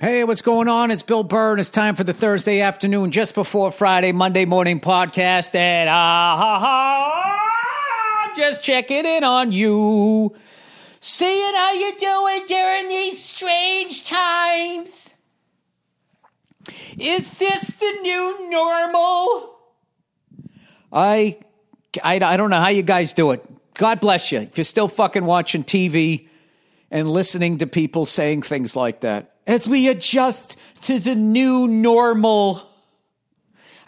Hey, what's going on? It's Bill Burr, and it's time for the Thursday afternoon, just before Friday, Monday morning podcast. And ah ha ha, just checking in on you, seeing how you're doing during these strange times. Is this the new normal? I, I, I don't know how you guys do it. God bless you. If you're still fucking watching TV and listening to people saying things like that as we adjust to the new normal.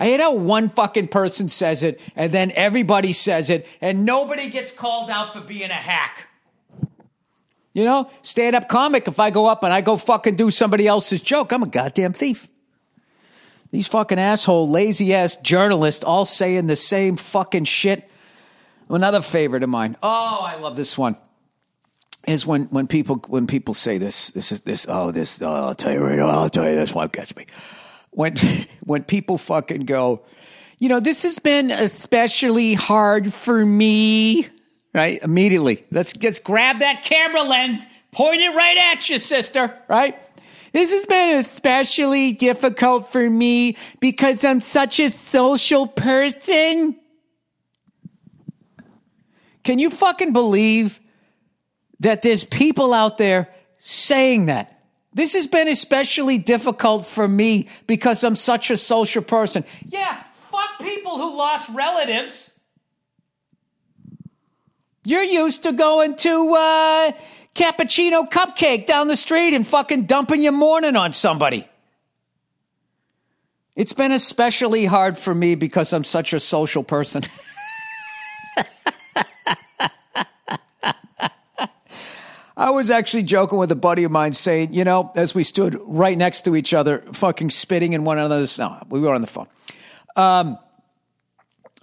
I hate how one fucking person says it and then everybody says it and nobody gets called out for being a hack. You know, stand up comic, if I go up and I go fucking do somebody else's joke, I'm a goddamn thief. These fucking asshole, lazy ass journalists all saying the same fucking shit. Another favorite of mine. Oh, I love this one is when when people when people say this this is this oh this oh, I'll tell you right I'll tell you this won't catch me. When when people fucking go you know this has been especially hard for me right? Immediately. Let's just grab that camera lens point it right at you sister right? This has been especially difficult for me because I'm such a social person. Can you fucking believe that there's people out there saying that. This has been especially difficult for me because I'm such a social person. Yeah, fuck people who lost relatives. You're used to going to uh, Cappuccino Cupcake down the street and fucking dumping your morning on somebody. It's been especially hard for me because I'm such a social person. I was actually joking with a buddy of mine saying, you know, as we stood right next to each other, fucking spitting in one another's. No, we were on the phone. Um,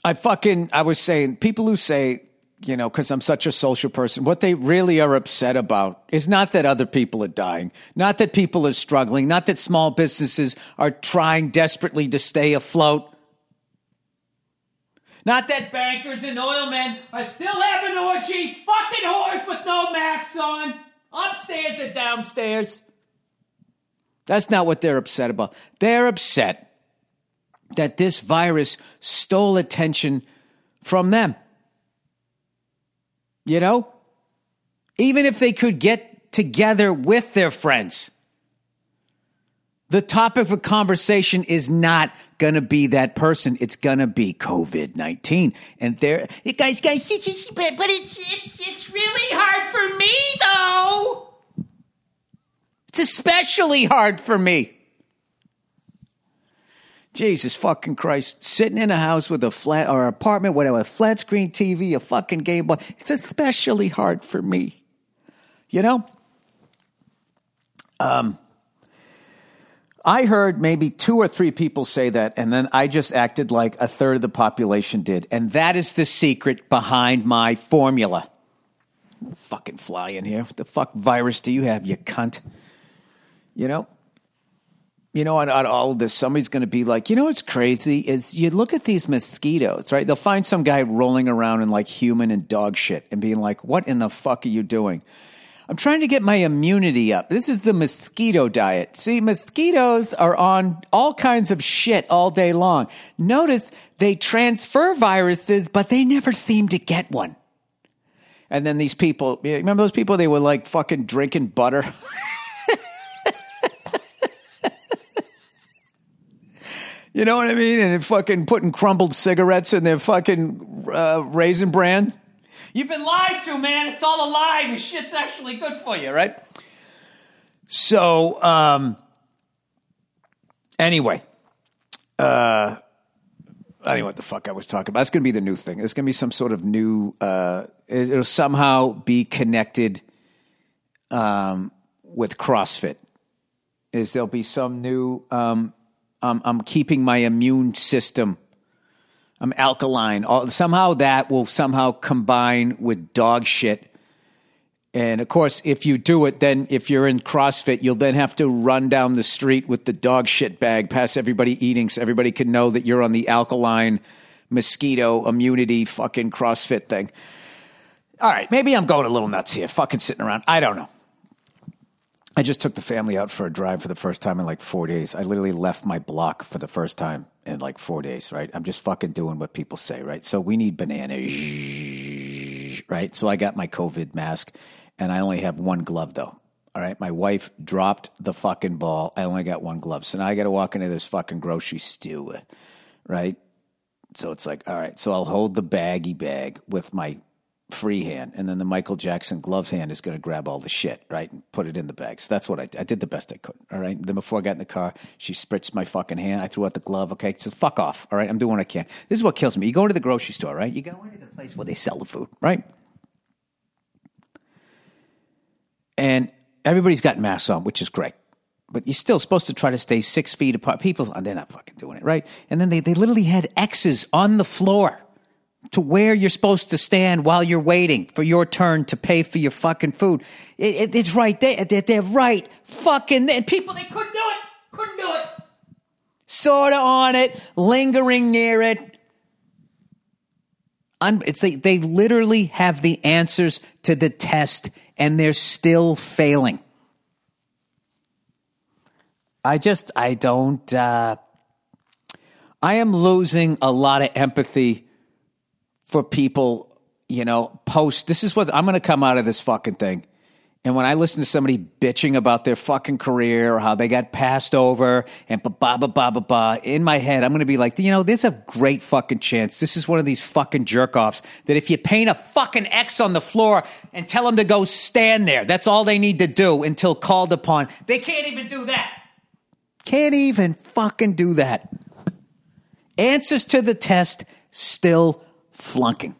I fucking, I was saying, people who say, you know, because I'm such a social person, what they really are upset about is not that other people are dying, not that people are struggling, not that small businesses are trying desperately to stay afloat. Not that bankers and oilmen are still having orgies, fucking whores with no masks on, upstairs and downstairs. That's not what they're upset about. They're upset that this virus stole attention from them. You know? Even if they could get together with their friends the topic of conversation is not going to be that person. It's going to be COVID 19. And there, guys, guys, but it's, it's, it's really hard for me, though. It's especially hard for me. Jesus fucking Christ. Sitting in a house with a flat or apartment, whatever, a flat screen TV, a fucking Game Boy. It's especially hard for me. You know? Um, I heard maybe two or three people say that, and then I just acted like a third of the population did. And that is the secret behind my formula. Fucking fly in here. What the fuck virus do you have, you cunt? You know? You know, on, all this, somebody's going to be like, you know what's crazy is you look at these mosquitoes, right? They'll find some guy rolling around in like human and dog shit and being like, what in the fuck are you doing? I'm trying to get my immunity up. This is the mosquito diet. See, mosquitoes are on all kinds of shit all day long. Notice they transfer viruses, but they never seem to get one. And then these people, remember those people? They were like fucking drinking butter. you know what I mean? And fucking putting crumbled cigarettes in their fucking uh, raisin bran. You've been lied to, man. It's all a lie. This shit's actually good for you, right? So, um, anyway, uh, I don't know what the fuck I was talking about. It's going to be the new thing. It's going to be some sort of new, uh, it'll somehow be connected um, with CrossFit. Is there'll be some new, um, I'm, I'm keeping my immune system I'm alkaline. All, somehow that will somehow combine with dog shit. And of course, if you do it, then if you're in CrossFit, you'll then have to run down the street with the dog shit bag past everybody eating so everybody can know that you're on the alkaline mosquito immunity fucking CrossFit thing. All right, maybe I'm going a little nuts here, fucking sitting around. I don't know. I just took the family out for a drive for the first time in like four days. I literally left my block for the first time in like four days, right? I'm just fucking doing what people say, right? So we need bananas, right? So I got my COVID mask and I only have one glove though. All right. My wife dropped the fucking ball. I only got one glove. So now I got to walk into this fucking grocery store, right? So it's like, all right. So I'll hold the baggy bag with my free hand, and then the Michael Jackson glove hand is going to grab all the shit, right, and put it in the bag. So that's what I did. I did the best I could, all right. Then before I got in the car, she spritzed my fucking hand. I threw out the glove. Okay, so fuck off, all right. I'm doing what I can. This is what kills me. You go into the grocery store, right? You go into the place where they sell the food, right? And everybody's got masks on, which is great. But you're still supposed to try to stay six feet apart. People, they're not fucking doing it, right? And then they, they literally had X's on the floor to where you're supposed to stand while you're waiting for your turn to pay for your fucking food. It, it, it's right there. They're, they're right fucking there. People, they couldn't do it. Couldn't do it. Sort of on it, lingering near it. It's they, they literally have the answers to the test and they're still failing. I just, I don't, uh, I am losing a lot of empathy for people, you know, post. This is what I'm going to come out of this fucking thing. And when I listen to somebody bitching about their fucking career or how they got passed over and ba ba ba ba ba in my head, I'm going to be like, you know, there's a great fucking chance. This is one of these fucking jerk offs that if you paint a fucking X on the floor and tell them to go stand there, that's all they need to do until called upon. They can't even do that. Can't even fucking do that. Answers to the test still flunking.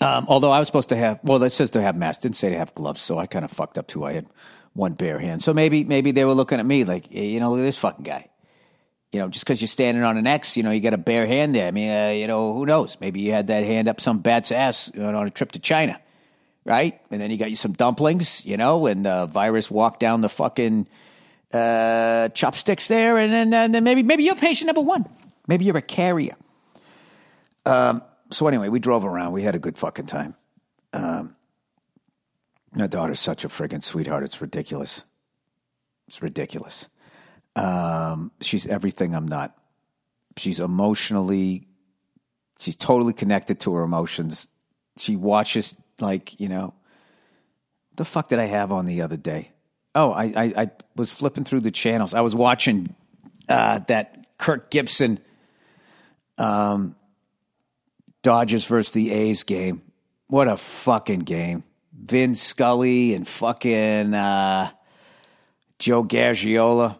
Um, although I was supposed to have, well, it says to have masks. Didn't say to have gloves, so I kind of fucked up too. I had one bare hand, so maybe maybe they were looking at me like, hey, you know, look at this fucking guy. You know, just because you're standing on an X, you know, you got a bare hand there. I mean, uh, you know, who knows? Maybe you had that hand up some bat's ass on a trip to China, right? And then you got you some dumplings, you know, and the virus walked down the fucking uh, chopsticks there, and then, and then maybe maybe you're patient number one. Maybe you're a carrier. Um, so anyway, we drove around. We had a good fucking time. Um, my daughter's such a friggin' sweetheart. It's ridiculous. It's ridiculous. Um, she's everything I'm not. She's emotionally, she's totally connected to her emotions. She watches like you know, the fuck did I have on the other day? Oh, I I, I was flipping through the channels. I was watching uh, that Kirk Gibson. Um, Dodgers versus the A's game. What a fucking game. Vin Scully and fucking uh, Joe Garagiola.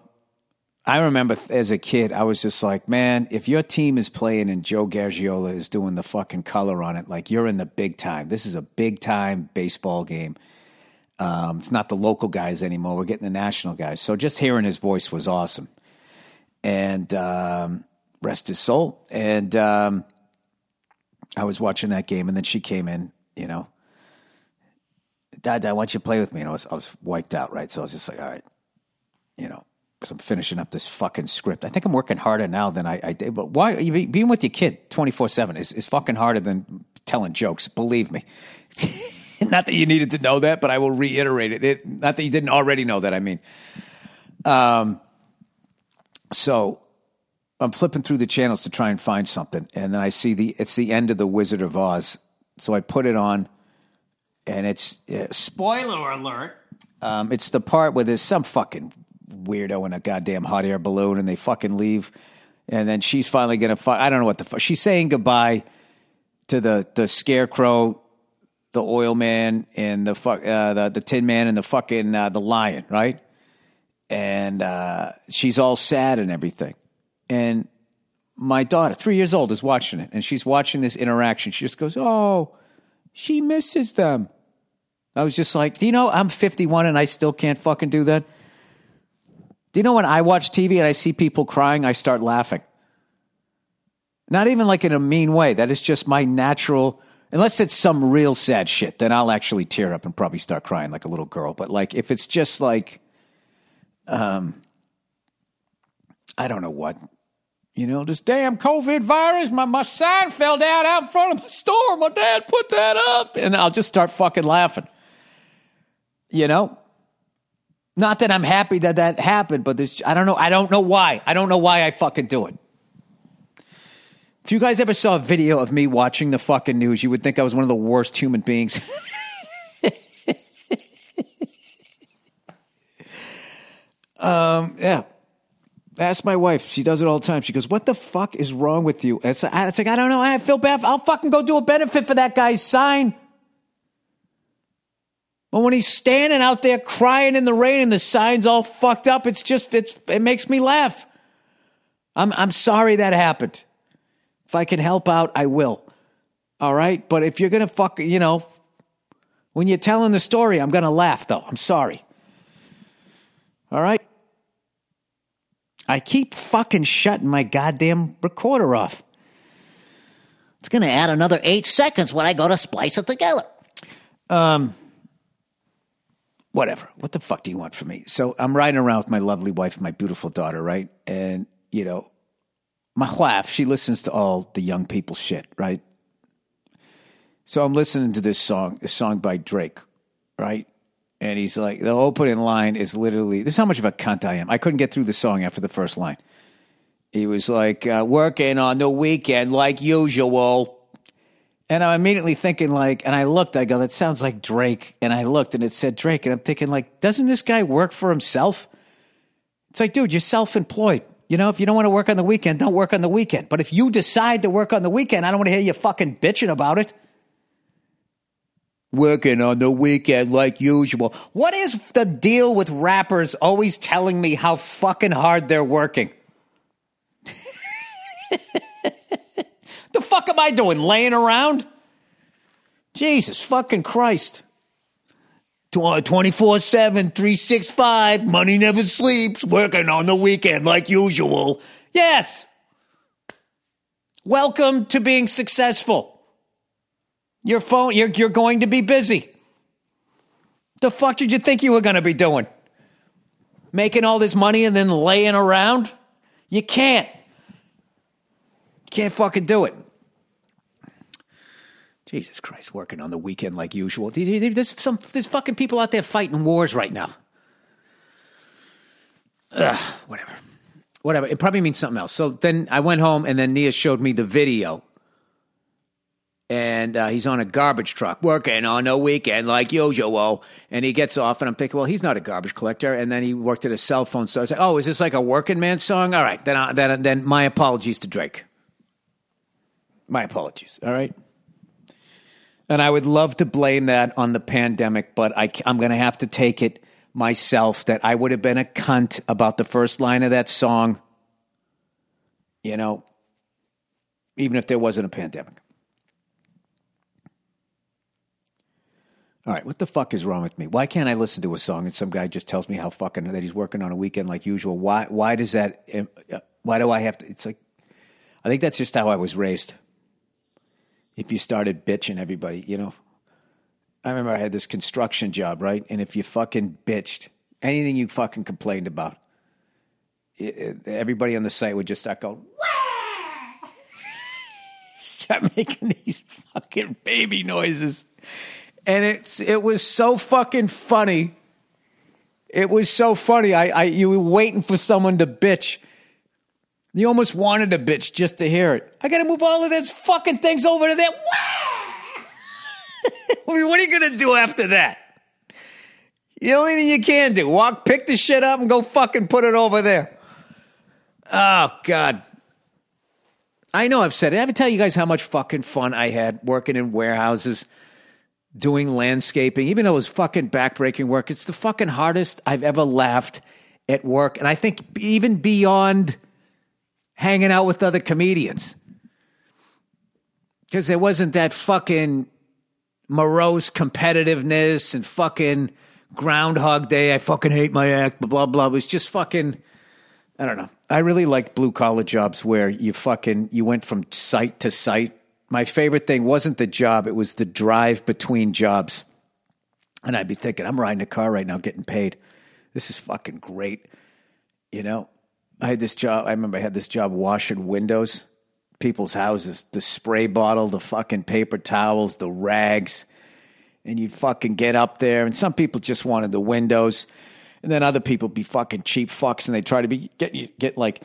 I remember as a kid, I was just like, man, if your team is playing and Joe Garagiola is doing the fucking color on it, like you're in the big time. This is a big time baseball game. Um, it's not the local guys anymore. We're getting the national guys. So just hearing his voice was awesome. And um, rest his soul. And um, I was watching that game, and then she came in, you know, Dad, Dad, why don't you play with me? And I was, I was wiped out, right? So I was just like, all right, you know, because I'm finishing up this fucking script. I think I'm working harder now than I, I did. But why are you being with your kid 24 seven is is fucking harder than telling jokes. Believe me. not that you needed to know that, but I will reiterate it. it. Not that you didn't already know that. I mean, um, so I'm flipping through the channels to try and find something, and then I see the it's the end of the Wizard of Oz. So I put it on, and it's uh, spoiler alert. Um, it's the part where there's some fucking weirdo in a goddamn hot air balloon, and they fucking leave, and then she's finally gonna. Fu- I don't know what the fuck. She's saying goodbye to the the scarecrow, the oil man, and the fuck uh, the the tin man, and the fucking uh, the lion, right? And uh, she's all sad and everything and my daughter, three years old, is watching it, and she's watching this interaction. She just goes, "Oh, she misses them." I was just like, "Do you know I'm 51 and I still can't fucking do that?" Do you know when I watch TV and I see people crying, I start laughing. Not even like in a mean way. That is just my natural. Unless it's some real sad shit, then I'll actually tear up and probably start crying like a little girl. But like if it's just like, um, I don't know what you know, this damn COVID virus, my, my sign fell down out in front of my store. My dad put that up. And I'll just start fucking laughing. You know? Not that I'm happy that that happened, but this, I don't know. I don't know why. I don't know why I fucking do it. If you guys ever saw a video of me watching the fucking news, you would think I was one of the worst human beings. um, yeah. Ask my wife. She does it all the time. She goes, "What the fuck is wrong with you?" It's, it's like I don't know. I feel bad. I'll fucking go do a benefit for that guy's sign. But when he's standing out there crying in the rain and the sign's all fucked up, it's just it's it makes me laugh. I'm I'm sorry that happened. If I can help out, I will. All right? But if you're gonna fuck you know, when you're telling the story, I'm gonna laugh though. I'm sorry. All right? I keep fucking shutting my goddamn recorder off. It's going to add another eight seconds when I go to splice it together. Um, whatever. What the fuck do you want from me? So I'm riding around with my lovely wife, my beautiful daughter, right? And, you know, my wife, she listens to all the young people shit, right? So I'm listening to this song, this song by Drake, right? And he's like, the opening line is literally, this is how much of a cunt I am. I couldn't get through the song after the first line. He was like, uh, working on the weekend like usual. And I'm immediately thinking, like, and I looked, I go, that sounds like Drake. And I looked and it said Drake. And I'm thinking, like, doesn't this guy work for himself? It's like, dude, you're self employed. You know, if you don't want to work on the weekend, don't work on the weekend. But if you decide to work on the weekend, I don't want to hear you fucking bitching about it. Working on the weekend like usual. What is the deal with rappers always telling me how fucking hard they're working? the fuck am I doing? Laying around? Jesus fucking Christ. 24 7, 365, money never sleeps, working on the weekend like usual. Yes. Welcome to being successful. Your phone, you're, you're going to be busy. The fuck did you think you were going to be doing? Making all this money and then laying around? You can't. You can't fucking do it. Jesus Christ, working on the weekend like usual. There's some there's fucking people out there fighting wars right now. Ugh, whatever. Whatever. It probably means something else. So then I went home and then Nia showed me the video. And uh, he's on a garbage truck working on a weekend like usual. And he gets off, and I'm thinking, well, he's not a garbage collector. And then he worked at a cell phone store. I was like, oh, is this like a working man song? All right, then, I, then, then my apologies to Drake. My apologies. All right. And I would love to blame that on the pandemic, but I, I'm going to have to take it myself that I would have been a cunt about the first line of that song, you know, even if there wasn't a pandemic. All right, what the fuck is wrong with me? Why can't I listen to a song and some guy just tells me how fucking that he's working on a weekend like usual? Why? Why does that? uh, Why do I have to? It's like, I think that's just how I was raised. If you started bitching everybody, you know. I remember I had this construction job, right? And if you fucking bitched anything you fucking complained about, everybody on the site would just start going, start making these fucking baby noises. And it's it was so fucking funny. It was so funny. I, I you were waiting for someone to bitch. You almost wanted to bitch just to hear it. I gotta move all of those fucking things over to. Wah! I mean, what are you gonna do after that? The only thing you can do, walk, pick the shit up and go fucking put it over there. Oh, God. I know I've said it. I have to tell you guys how much fucking fun I had working in warehouses, doing landscaping, even though it was fucking backbreaking work. It's the fucking hardest I've ever laughed at work. And I think even beyond hanging out with other comedians. Because there wasn't that fucking morose competitiveness and fucking Groundhog Day. I fucking hate my act, blah, blah, blah. It was just fucking, I don't know. I really liked blue collar jobs where you fucking, you went from site to site. My favorite thing wasn't the job, it was the drive between jobs. And I'd be thinking, I'm riding a car right now getting paid. This is fucking great. You know, I had this job, I remember I had this job washing windows, people's houses, the spray bottle, the fucking paper towels, the rags. And you'd fucking get up there, and some people just wanted the windows. And then other people be fucking cheap fucks and they try to be get get like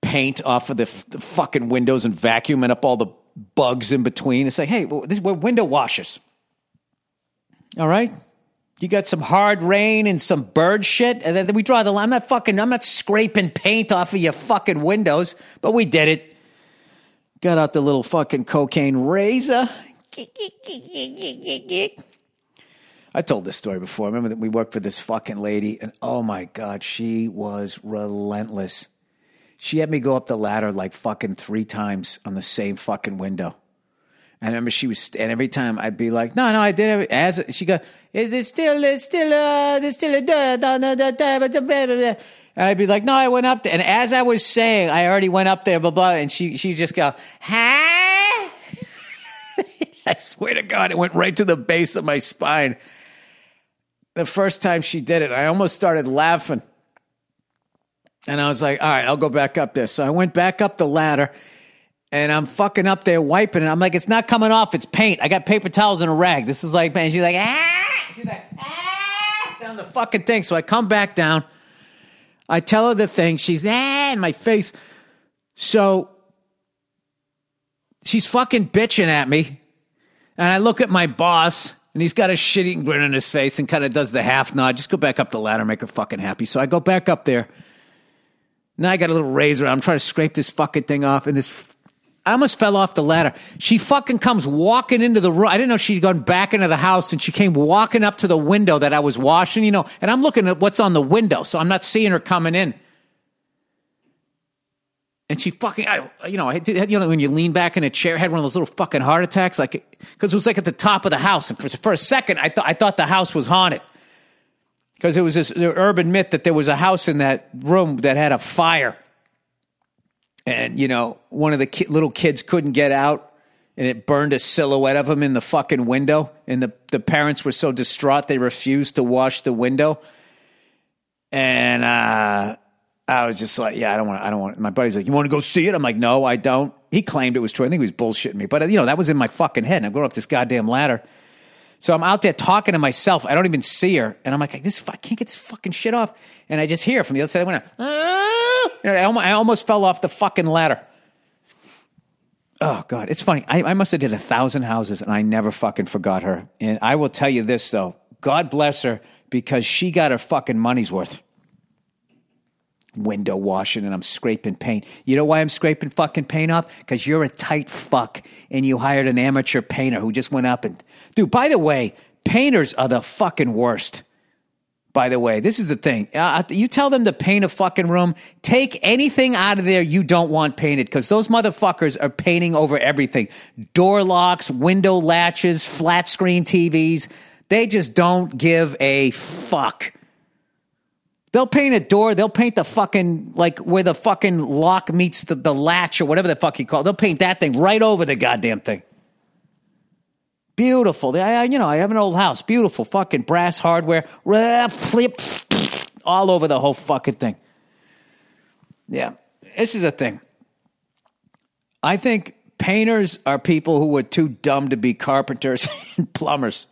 paint off of the, the fucking windows and vacuuming up all the bugs in between. and say, hey, well, this we're window washers. All right. You got some hard rain and some bird shit, and then we draw the line. I'm not fucking. I'm not scraping paint off of your fucking windows, but we did it. Got out the little fucking cocaine razor. I told this story before. I remember that we worked for this fucking lady, and oh my god, she was relentless. She had me go up the ladder like fucking three times on the same fucking window. I remember she was, and every time I'd be like, "No, no, I did." it." as she go, "Is it still, Is still, uh, is still a. And I'd be like, "No, I went up there." And as I was saying, I already went up there, blah blah. And she she just go, "Huh?" I swear to God, it went right to the base of my spine. The first time she did it, I almost started laughing. And I was like, all right, I'll go back up there. So I went back up the ladder and I'm fucking up there wiping it. I'm like, it's not coming off. It's paint. I got paper towels and a rag. This is like, man, she's like, ah, she's like, ah, down the fucking thing. So I come back down. I tell her the thing. She's, ah, in my face. So she's fucking bitching at me. And I look at my boss and he's got a shitty grin on his face and kind of does the half nod. Just go back up the ladder, make her fucking happy. So I go back up there. Now I got a little razor. I'm trying to scrape this fucking thing off, and this I almost fell off the ladder. She fucking comes walking into the room. I didn't know she'd gone back into the house, and she came walking up to the window that I was washing, you know, and I'm looking at what's on the window, so I'm not seeing her coming in. And she fucking, I, you know, I did, you know, when you lean back in a chair, had one of those little fucking heart attacks, like, because it was like at the top of the house. And for, for a second, I thought I thought the house was haunted because it was this urban myth that there was a house in that room that had a fire. And you know one of the ki- little kids couldn't get out and it burned a silhouette of him in the fucking window and the, the parents were so distraught they refused to wash the window. And uh, i was just like yeah i don't want i don't want my buddy's like you want to go see it? I'm like no i don't. He claimed it was true. I think he was bullshitting me but you know that was in my fucking head. And i'm going up this goddamn ladder so I'm out there talking to myself. I don't even see her, and I'm like, "This I can't get this fucking shit off." And I just hear from the other side of the window, ah! I, almost, fell off the fucking ladder. Oh god, it's funny. I, I must have did a thousand houses, and I never fucking forgot her. And I will tell you this though, God bless her because she got her fucking money's worth window washing and I'm scraping paint. You know why I'm scraping fucking paint off? Because you're a tight fuck and you hired an amateur painter who just went up and. Dude, by the way, painters are the fucking worst. By the way, this is the thing. Uh, you tell them to paint a fucking room, take anything out of there you don't want painted because those motherfuckers are painting over everything door locks, window latches, flat screen TVs. They just don't give a fuck. They'll paint a door. They'll paint the fucking like where the fucking lock meets the, the latch or whatever the fuck you call. It. They'll paint that thing right over the goddamn thing. Beautiful. I, you know, I have an old house. Beautiful fucking brass hardware. Flip all over the whole fucking thing. Yeah, this is a thing. I think painters are people who are too dumb to be carpenters and plumbers.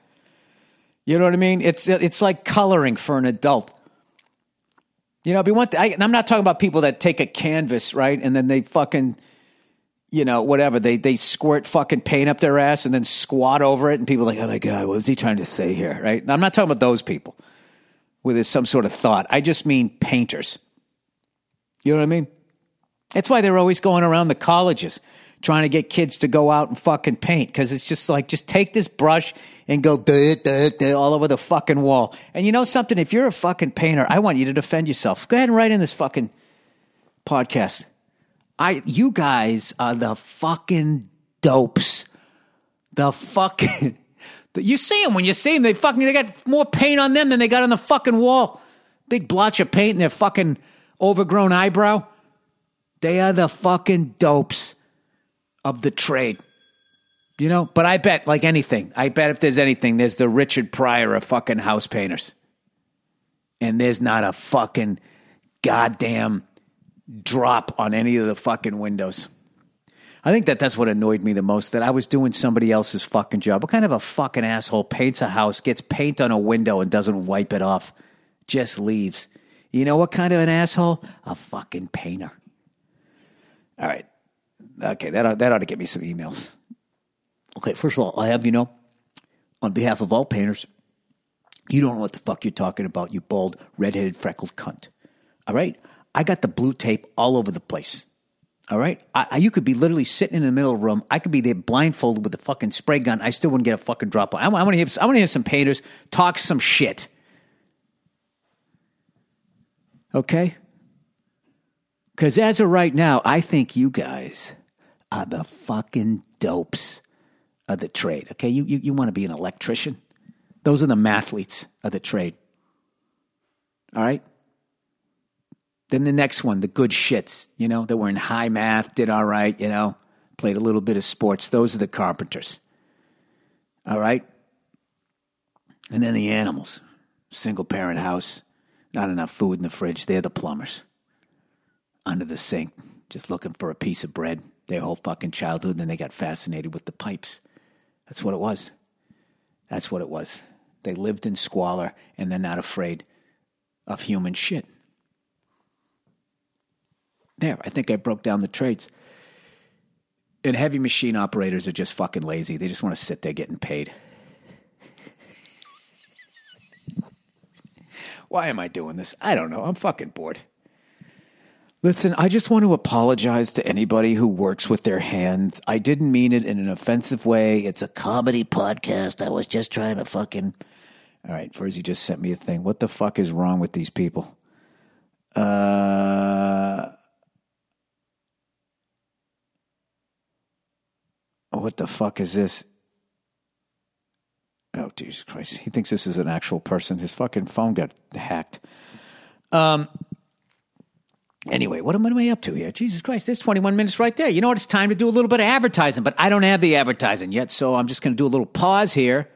You know what I mean? It's it's like coloring for an adult. You know, be one. I, and I'm not talking about people that take a canvas, right, and then they fucking, you know, whatever they they squirt fucking paint up their ass and then squat over it, and people are like, oh my god, what is he trying to say here, right? I'm not talking about those people there's some sort of thought. I just mean painters. You know what I mean? That's why they're always going around the colleges trying to get kids to go out and fucking paint because it's just like just take this brush and go duh, duh, duh, all over the fucking wall. And you know something? If you're a fucking painter, I want you to defend yourself. Go ahead and write in this fucking podcast. I, you guys are the fucking dopes. The fucking, you see them when you see them. They fucking, they got more paint on them than they got on the fucking wall. Big blotch of paint in their fucking overgrown eyebrow. They are the fucking dopes of the trade. You know, but I bet like anything, I bet if there's anything, there's the Richard Pryor of fucking house painters. And there's not a fucking goddamn drop on any of the fucking windows. I think that that's what annoyed me the most that I was doing somebody else's fucking job. What kind of a fucking asshole paints a house, gets paint on a window, and doesn't wipe it off? just leaves. You know what kind of an asshole? A fucking painter. All right. Okay, that ought, that ought to get me some emails. Okay, first of all, I have, you know, on behalf of all painters, you don't know what the fuck you're talking about, you bald, redheaded, freckled cunt. All right? I got the blue tape all over the place. All right? I, I, you could be literally sitting in the middle of the room. I could be there blindfolded with a fucking spray gun. I still wouldn't get a fucking drop. I, I want to hear, I want to hear some painters talk some shit. Okay? Because as of right now, I think you guys are the fucking dopes of the trade. Okay? You, you, you want to be an electrician? Those are the mathletes of the trade. All right? Then the next one, the good shits, you know, that were in high math, did all right, you know, played a little bit of sports. Those are the carpenters. All right? And then the animals, single parent house, not enough food in the fridge. They're the plumbers. Under the sink, just looking for a piece of bread their whole fucking childhood. And then they got fascinated with the pipes. That's what it was. That's what it was. They lived in squalor and they're not afraid of human shit. There, I think I broke down the trades. And heavy machine operators are just fucking lazy. They just want to sit there getting paid. Why am I doing this? I don't know. I'm fucking bored. Listen, I just want to apologize to anybody who works with their hands. I didn't mean it in an offensive way. It's a comedy podcast. I was just trying to fucking. All right, Virzi just sent me a thing. What the fuck is wrong with these people? Uh. What the fuck is this? Oh, Jesus Christ. He thinks this is an actual person. His fucking phone got hacked. Um. Anyway, what am I up to here? Jesus Christ, there's 21 minutes right there. You know what? It's time to do a little bit of advertising, but I don't have the advertising yet, so I'm just going to do a little pause here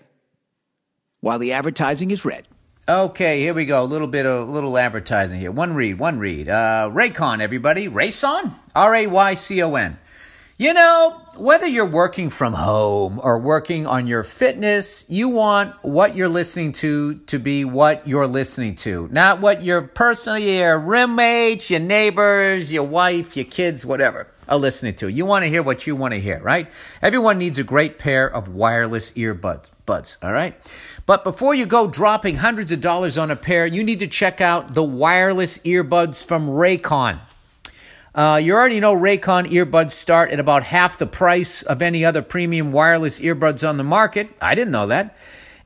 while the advertising is read. Okay, here we go. A little bit of little advertising here. One read, one read. Uh, Raycon, everybody. Raycon? R A Y C O N. You know, whether you're working from home or working on your fitness, you want what you're listening to to be what you're listening to, not what your personal, your roommates, your neighbors, your wife, your kids, whatever are listening to. You want to hear what you want to hear, right? Everyone needs a great pair of wireless earbuds, buds, all right? But before you go dropping hundreds of dollars on a pair, you need to check out the wireless earbuds from Raycon. Uh, you already know Raycon earbuds start at about half the price of any other premium wireless earbuds on the market. I didn't know that.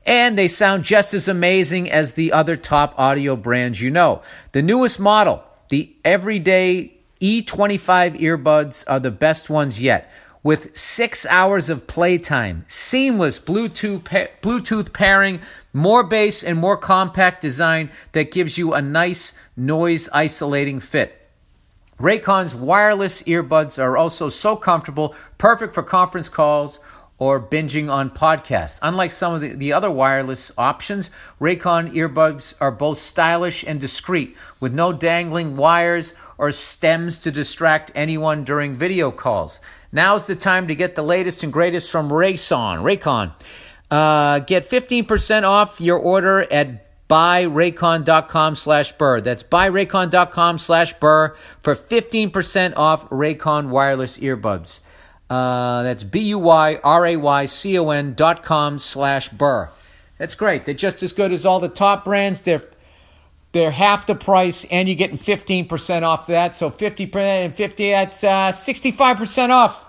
And they sound just as amazing as the other top audio brands you know. The newest model, the everyday E25 earbuds, are the best ones yet. With six hours of playtime, seamless Bluetooth, pa- Bluetooth pairing, more bass, and more compact design that gives you a nice noise isolating fit. Raycon's wireless earbuds are also so comfortable, perfect for conference calls or binging on podcasts. Unlike some of the, the other wireless options, Raycon earbuds are both stylish and discreet, with no dangling wires or stems to distract anyone during video calls. Now's the time to get the latest and greatest from Raycon. Raycon. Uh, get 15% off your order at buyraycon.com slash burr. That's buyraycon.com slash burr for 15% off Raycon wireless earbuds. Uh, that's B-U-Y-R-A-Y-C-O-N dot com slash burr. That's great. They're just as good as all the top brands. They're they're half the price, and you're getting 15% off that. So 50% and 50, that's uh, 65% off.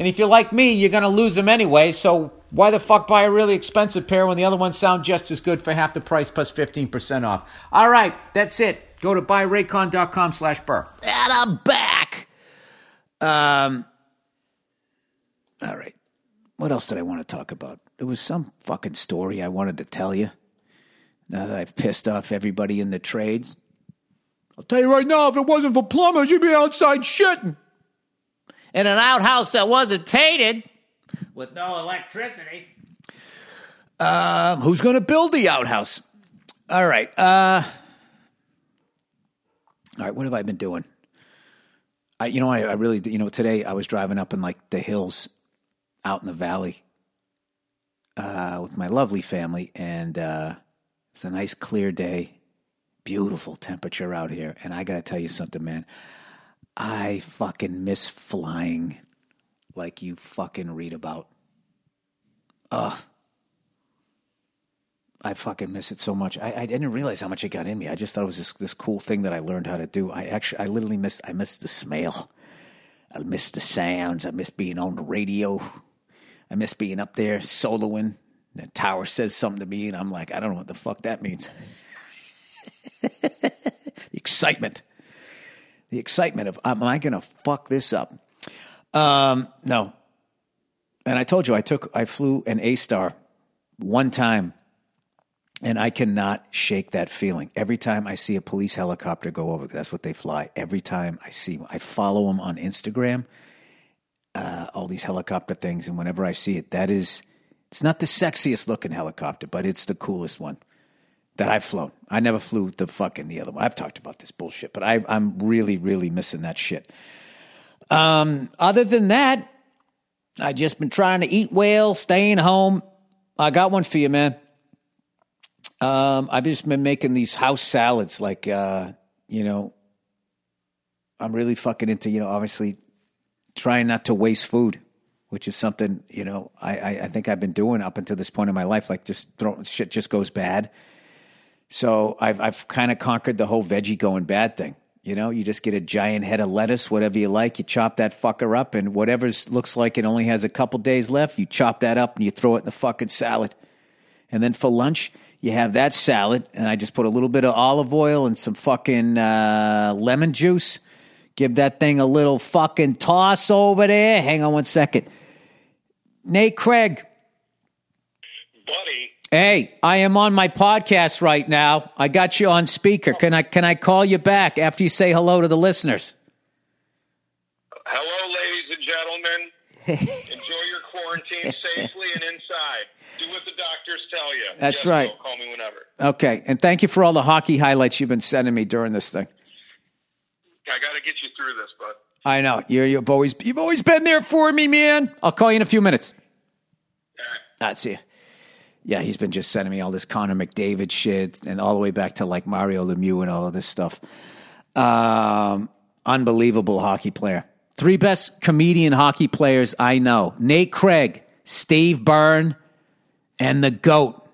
And if you're like me, you're going to lose them anyway. So why the fuck buy a really expensive pair when the other ones sound just as good for half the price plus 15% off? All right, that's it. Go to buyraycon.com slash burr. And I'm back. Um, all right. What else did I want to talk about? There was some fucking story I wanted to tell you. Now that I've pissed off everybody in the trades. I'll tell you right now, if it wasn't for plumbers, you'd be outside shitting. In an outhouse that wasn't painted with no electricity. Um, who's going to build the outhouse? All right. Uh, all right. What have I been doing? I, you know, I, I really, you know, today I was driving up in like the hills out in the valley uh, with my lovely family, and uh, it's a nice clear day, beautiful temperature out here. And I got to tell you something, man. I fucking miss flying like you fucking read about. Ugh. I fucking miss it so much. I, I didn't realize how much it got in me. I just thought it was this, this cool thing that I learned how to do. I actually, I literally miss, I miss the smell. I miss the sounds. I miss being on the radio. I miss being up there soloing. The tower says something to me, and I'm like, I don't know what the fuck that means. the excitement. The excitement of, am I going to fuck this up? Um, no. And I told you, I took, I flew an AStar one time and I cannot shake that feeling. Every time I see a police helicopter go over, that's what they fly. Every time I see, I follow them on Instagram, uh, all these helicopter things, and whenever I see it, that is, it's not the sexiest looking helicopter, but it's the coolest one that I've flown. I never flew the fucking the other one. I've talked about this bullshit, but I, I'm really, really missing that shit. Um, other than that, I just been trying to eat well, staying home. I got one for you, man. Um, I've just been making these house salads, like uh, you know. I'm really fucking into, you know, obviously trying not to waste food, which is something, you know, I, I, I think I've been doing up until this point in my life. Like just throwing shit just goes bad. So I've I've kind of conquered the whole veggie going bad thing. You know, you just get a giant head of lettuce, whatever you like. You chop that fucker up, and whatever looks like it only has a couple days left, you chop that up and you throw it in the fucking salad. And then for lunch, you have that salad, and I just put a little bit of olive oil and some fucking uh, lemon juice. Give that thing a little fucking toss over there. Hang on one second. Nate Craig. Buddy, Hey, I am on my podcast right now. I got you on speaker. Can I can I call you back after you say hello to the listeners? hello, ladies and gentlemen. Enjoy your quarantine safely and inside. Do what the doctors tell you. That's Yes, right. Call me whenever. Okay, and thank you for all the hockey highlights you've been sending me during this thing. I got to get you through this, bud. I know you're, you've always you've always been there for me, man. I'll call you in a few minutes. That's it. Yeah, he's been just sending me all this Connor McDavid shit, and all the way back to like Mario Lemieux and all of this stuff. Um, unbelievable hockey player. Three best comedian hockey players I know: Nate Craig, Steve Byrne, and the goat,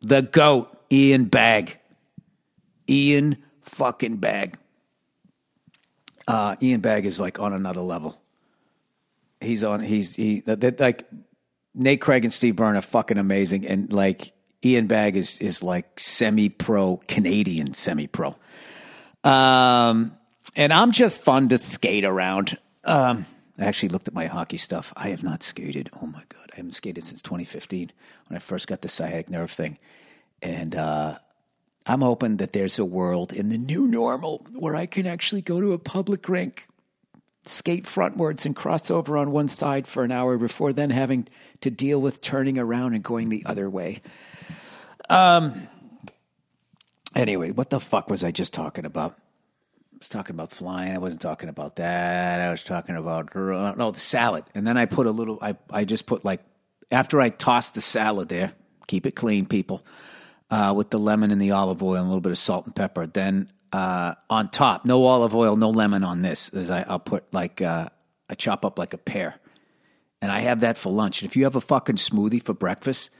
the goat, Ian Bagg. Ian fucking Bagg. Uh, Ian Bagg is like on another level. He's on. He's he like Nate Craig and Steve Byrne are fucking amazing, and like Ian Bagg is is like semi pro Canadian semi pro. Um, and I'm just fun to skate around. Um, I actually looked at my hockey stuff. I have not skated. Oh my god, I haven't skated since 2015 when I first got the sciatic nerve thing, and uh, I'm hoping that there's a world in the new normal where I can actually go to a public rink, skate frontwards, and cross over on one side for an hour before then having to deal with turning around and going the other way. Um. Anyway, what the fuck was I just talking about? I was talking about flying. I wasn't talking about that. I was talking about no the salad. And then I put a little. I I just put like after I tossed the salad there. Keep it clean, people uh, with the lemon and the olive oil and a little bit of salt and pepper. Then uh, on top, no olive oil, no lemon on this. Is I, I'll put like uh, I chop up like a pear, and I have that for lunch. And if you have a fucking smoothie for breakfast,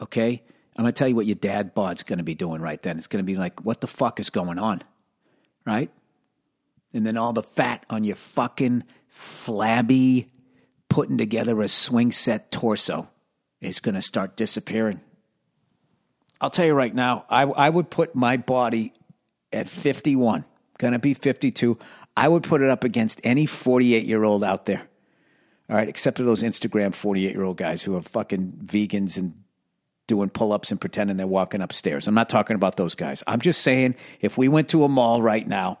okay, I'm gonna tell you what your dad bod's gonna be doing right then. It's gonna be like, what the fuck is going on, right? And then all the fat on your fucking flabby, putting together a swing set torso is gonna start disappearing. I'll tell you right now, I, I would put my body at 51, gonna be 52. I would put it up against any 48 year old out there. All right, except for those Instagram 48 year old guys who are fucking vegans and doing pull ups and pretending they're walking upstairs. I'm not talking about those guys. I'm just saying if we went to a mall right now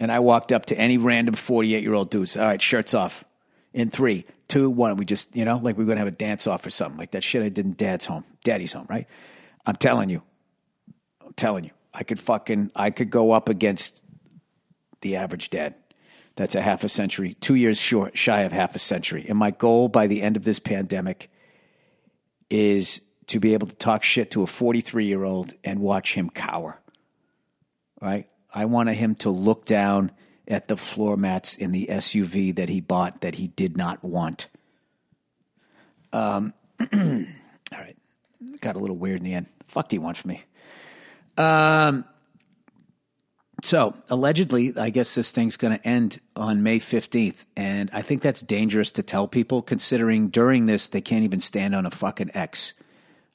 and I walked up to any random 48 year old dudes, all right, shirts off in three, two, one. We just, you know, like we're going to have a dance off or something like that shit I did in dad's home, daddy's home, right? I'm telling you, telling you, I could fucking, I could go up against the average dad. That's a half a century, two years short, shy of half a century. And my goal by the end of this pandemic is to be able to talk shit to a 43 year old and watch him cower. Right? I wanted him to look down at the floor mats in the SUV that he bought that he did not want. Um, all right. Got a little weird in the end. The fuck do you want from me? Um, so allegedly, I guess this thing's going to end on May 15th. And I think that's dangerous to tell people considering during this, they can't even stand on a fucking X.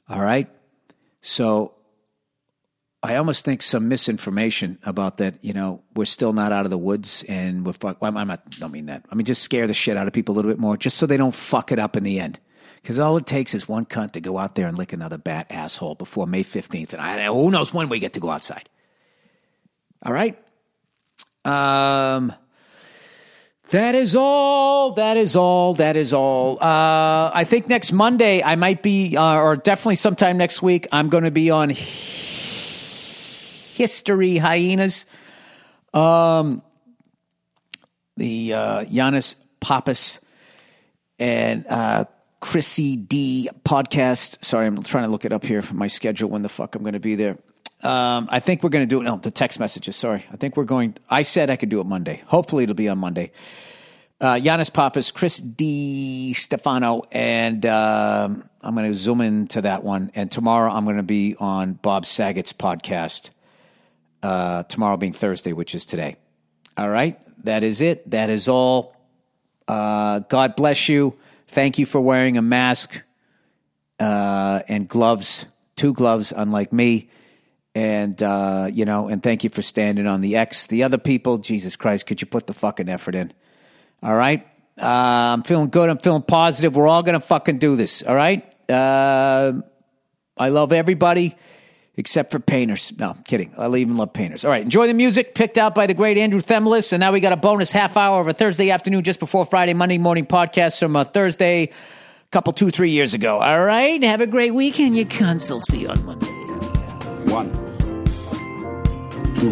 All right. So I almost think some misinformation about that, you know, we're still not out of the woods and we're fuck. Well, I'm not, I don't mean that. I mean, just scare the shit out of people a little bit more just so they don't fuck it up in the end. Because all it takes is one cunt to go out there and lick another bat asshole before May 15th. And I, who knows when we get to go outside. All right. Um, that is all. That is all. That is all. Uh, I think next Monday I might be, uh, or definitely sometime next week, I'm going to be on History Hyenas. Um, the uh, Yannis Pappas and uh, Chrissy D podcast. Sorry, I'm trying to look it up here for my schedule when the fuck I'm going to be there. Um, I think we're going to do it. No, the text messages. Sorry. I think we're going. I said I could do it Monday. Hopefully, it'll be on Monday. Uh, Yannis Pappas, Chris Distefano, and um, I'm going to zoom into that one. And tomorrow, I'm going to be on Bob Saget's podcast. Uh, tomorrow being Thursday, which is today. All right. That is it. That is all. Uh, God bless you. Thank you for wearing a mask uh, and gloves, two gloves, unlike me and uh, you know, and thank you for standing on the X. The other people, Jesus Christ, could you put the fucking effort in? All right, uh, I'm feeling good. I'm feeling positive. We're all gonna fucking do this. All right. Uh, I love everybody except for painters. No, I'm kidding. I even love painters. All right, enjoy the music picked out by the great Andrew Themelis, and now we got a bonus half hour of a Thursday afternoon just before Friday Monday morning podcast from a Thursday, couple two three years ago. All right, have a great weekend, you cunts. I'll see you on Monday. One, two,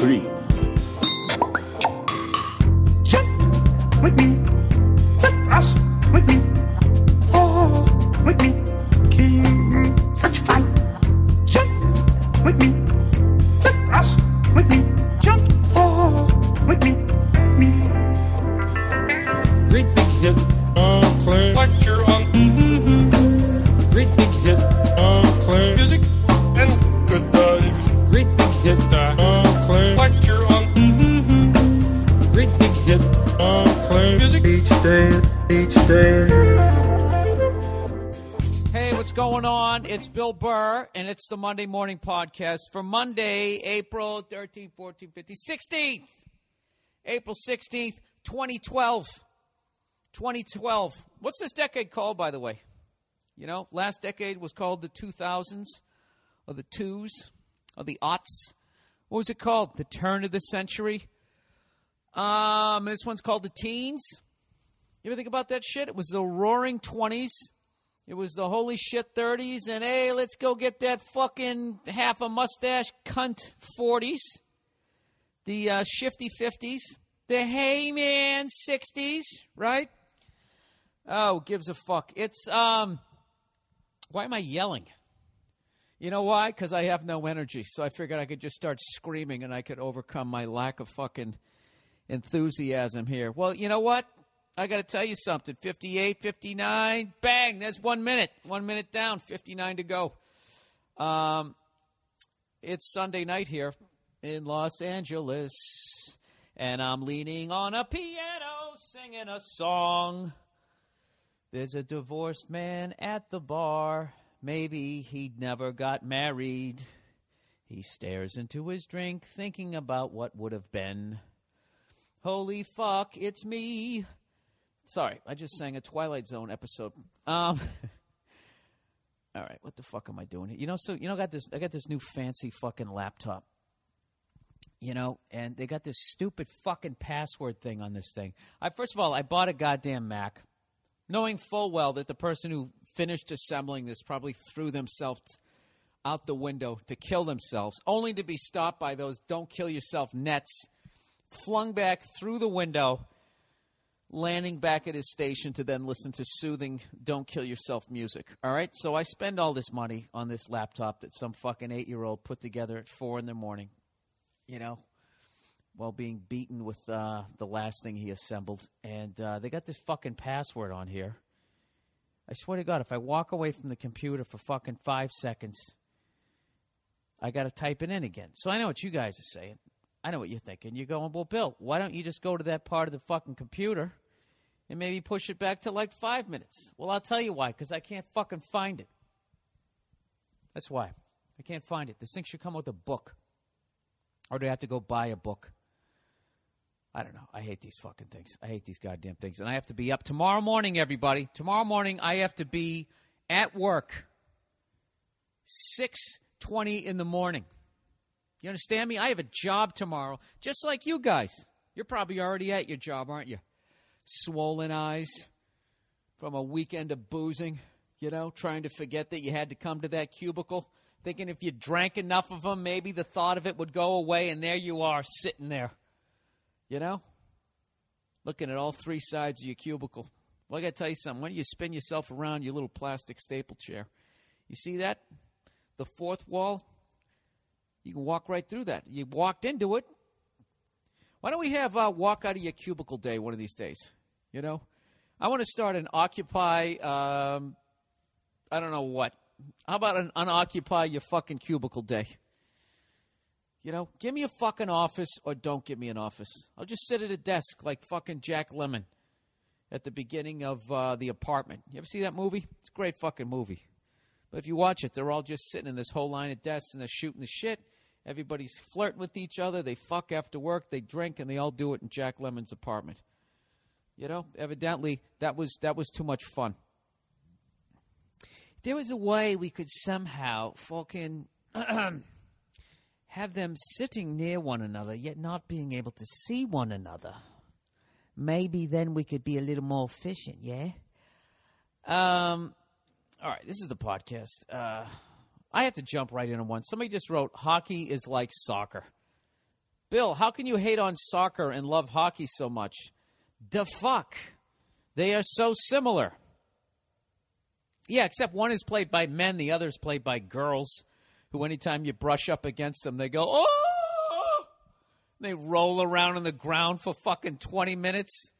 three. Jump with me. Jump us with me. Oh, with me. King, such fun. Jump with me. Jump us with me. Jump, oh, with me. Me. Great big hit, uh, unclean. Like your uncle mm-hmm. Great big hit, uh, unclean. music and good times. Great big hit, uh, unclean. Like your uncle mm-hmm. Great big hit, unclean. music. Each day, each day. Going on? It's Bill Burr, and it's the Monday Morning Podcast for Monday, April 13th, 14th, 15th, 16th. April 16th, 2012. 2012. What's this decade called, by the way? You know, last decade was called the 2000s, or the twos, or the aughts. What was it called? The turn of the century? Um, this one's called the teens. You ever think about that shit? It was the roaring 20s. It was the holy shit 30s, and hey, let's go get that fucking half a mustache cunt 40s. The uh, shifty 50s. The hey man 60s, right? Oh, gives a fuck. It's, um, why am I yelling? You know why? Because I have no energy. So I figured I could just start screaming and I could overcome my lack of fucking enthusiasm here. Well, you know what? I got to tell you something. 58, 59, bang, there's one minute. One minute down, 59 to go. Um, it's Sunday night here in Los Angeles, and I'm leaning on a piano singing a song. There's a divorced man at the bar. Maybe he never got married. He stares into his drink, thinking about what would have been. Holy fuck, it's me. Sorry, I just sang a Twilight Zone episode. Um, all right, what the fuck am I doing here? You know, so you know, I got this. I got this new fancy fucking laptop. You know, and they got this stupid fucking password thing on this thing. I first of all, I bought a goddamn Mac, knowing full well that the person who finished assembling this probably threw themselves out the window to kill themselves, only to be stopped by those "Don't kill yourself" nets, flung back through the window landing back at his station to then listen to soothing "Don't Kill Yourself" music. All right, so I spend all this money on this laptop that some fucking eight-year-old put together at four in the morning. You know, while being beaten with uh, the last thing he assembled, and uh, they got this fucking password on here. I swear to God, if I walk away from the computer for fucking five seconds, I got to type it in again. So I know what you guys are saying. I know what you're thinking. You're going, well, Bill, why don't you just go to that part of the fucking computer and maybe push it back to like five minutes? Well, I'll tell you why, because I can't fucking find it. That's why. I can't find it. This thing should come with a book. Or do I have to go buy a book? I don't know. I hate these fucking things. I hate these goddamn things. And I have to be up tomorrow morning, everybody. Tomorrow morning, I have to be at work 6.20 in the morning. You understand me? I have a job tomorrow, just like you guys. You're probably already at your job, aren't you? Swollen eyes from a weekend of boozing, you know, trying to forget that you had to come to that cubicle, thinking if you drank enough of them, maybe the thought of it would go away, and there you are sitting there, you know, looking at all three sides of your cubicle. Well, I got to tell you something. Why don't you spin yourself around your little plastic staple chair? You see that? The fourth wall, you can walk right through that. You walked into it. Why don't we have uh, walk out of your cubicle day one of these days? You know, I want to start an occupy. Um, I don't know what. How about an unoccupy your fucking cubicle day? You know, give me a fucking office or don't give me an office. I'll just sit at a desk like fucking Jack Lemmon at the beginning of uh, the apartment. You ever see that movie? It's a great fucking movie. But if you watch it, they're all just sitting in this whole line of desks and they're shooting the shit. Everybody's flirting with each other. They fuck after work. They drink, and they all do it in Jack Lemmon's apartment. You know, evidently that was that was too much fun. There was a way we could somehow fucking have them sitting near one another, yet not being able to see one another. Maybe then we could be a little more efficient. Yeah. Um. All right, this is the podcast. Uh, I have to jump right in on one. Somebody just wrote, "Hockey is like soccer." Bill, how can you hate on soccer and love hockey so much? The fuck, they are so similar. Yeah, except one is played by men, the other is played by girls. Who, anytime you brush up against them, they go, "Oh!" They roll around on the ground for fucking twenty minutes.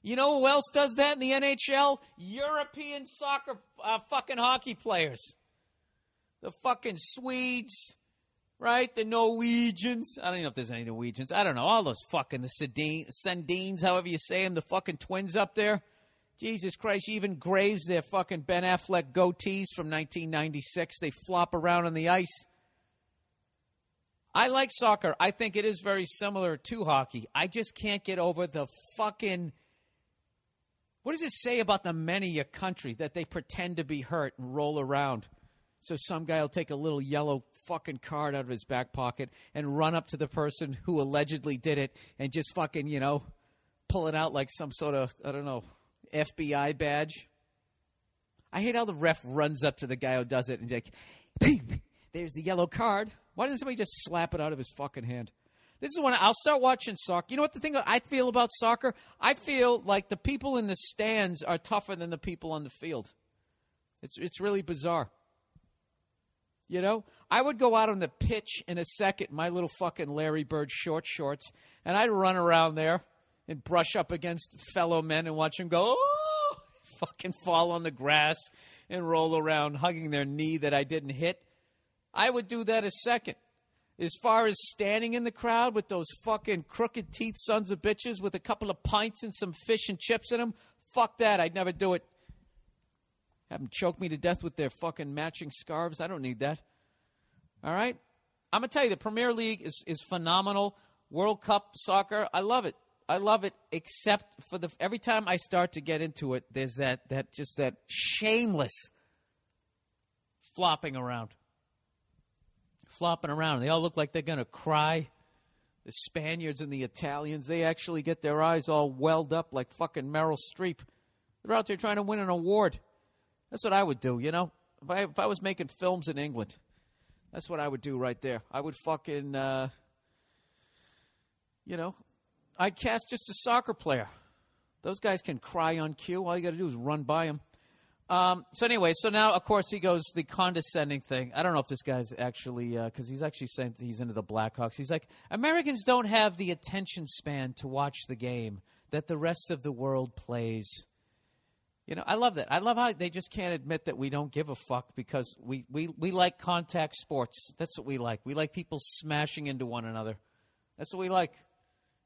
You know who else does that in the NHL? European soccer uh, fucking hockey players. The fucking Swedes, right? The Norwegians. I don't even know if there's any Norwegians. I don't know. All those fucking, the Sandines, however you say them, the fucking twins up there. Jesus Christ, even graze their fucking Ben Affleck goatees from 1996. They flop around on the ice. I like soccer. I think it is very similar to hockey. I just can't get over the fucking what does it say about the men of your country that they pretend to be hurt and roll around? So some guy will take a little yellow fucking card out of his back pocket and run up to the person who allegedly did it and just fucking, you know, pull it out like some sort of, I don't know, FBI badge. I hate how the ref runs up to the guy who does it and like, "Ping, there's the yellow card. Why doesn't somebody just slap it out of his fucking hand? This is when I'll start watching soccer. You know what the thing I feel about soccer? I feel like the people in the stands are tougher than the people on the field. It's it's really bizarre. You know, I would go out on the pitch in a second, my little fucking Larry Bird short shorts, and I'd run around there and brush up against fellow men and watch them go, oh, fucking fall on the grass and roll around, hugging their knee that I didn't hit. I would do that a second. As far as standing in the crowd with those fucking crooked teeth sons of bitches with a couple of pints and some fish and chips in them, fuck that. I'd never do it. Have them choke me to death with their fucking matching scarves. I don't need that. All right? I'm going to tell you, the Premier League is, is phenomenal. World Cup soccer, I love it. I love it, except for the every time I start to get into it, there's that that just that shameless flopping around flopping around. They all look like they're to cry. The Spaniards and the Italians, they actually get their eyes all welled up like fucking Meryl Streep. They're out there trying to win an award. That's what I would do, you know? If I, if I was making films in England, that's what I would do right there. I would fucking, uh, you know, I'd cast just a soccer player. Those guys can cry on cue. All you got to do is run by them. Um, so anyway, so now of course he goes the condescending thing. I don't know if this guy's actually because he's actually saying that he's into the Blackhawks. He's like Americans don't have the attention span to watch the game that the rest of the world plays. You know, I love that. I love how they just can't admit that we don't give a fuck because we, we, we like contact sports. That's what we like. We like people smashing into one another. That's what we like.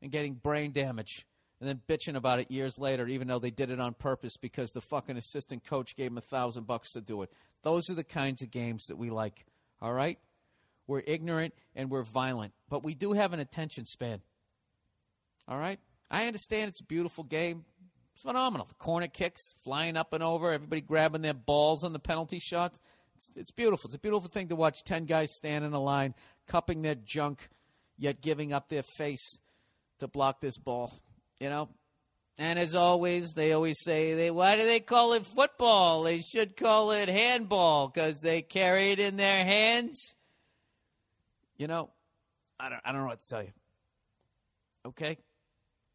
And getting brain damage. And then bitching about it years later, even though they did it on purpose because the fucking assistant coach gave them a thousand bucks to do it. Those are the kinds of games that we like. All right? We're ignorant and we're violent. But we do have an attention span. All right? I understand it's a beautiful game. It's phenomenal. The corner kicks, flying up and over, everybody grabbing their balls on the penalty shots. It's, it's beautiful. It's a beautiful thing to watch 10 guys stand in a line, cupping their junk, yet giving up their face to block this ball. You know? And as always, they always say, they, why do they call it football? They should call it handball because they carry it in their hands. You know, I don't, I don't know what to tell you. Okay?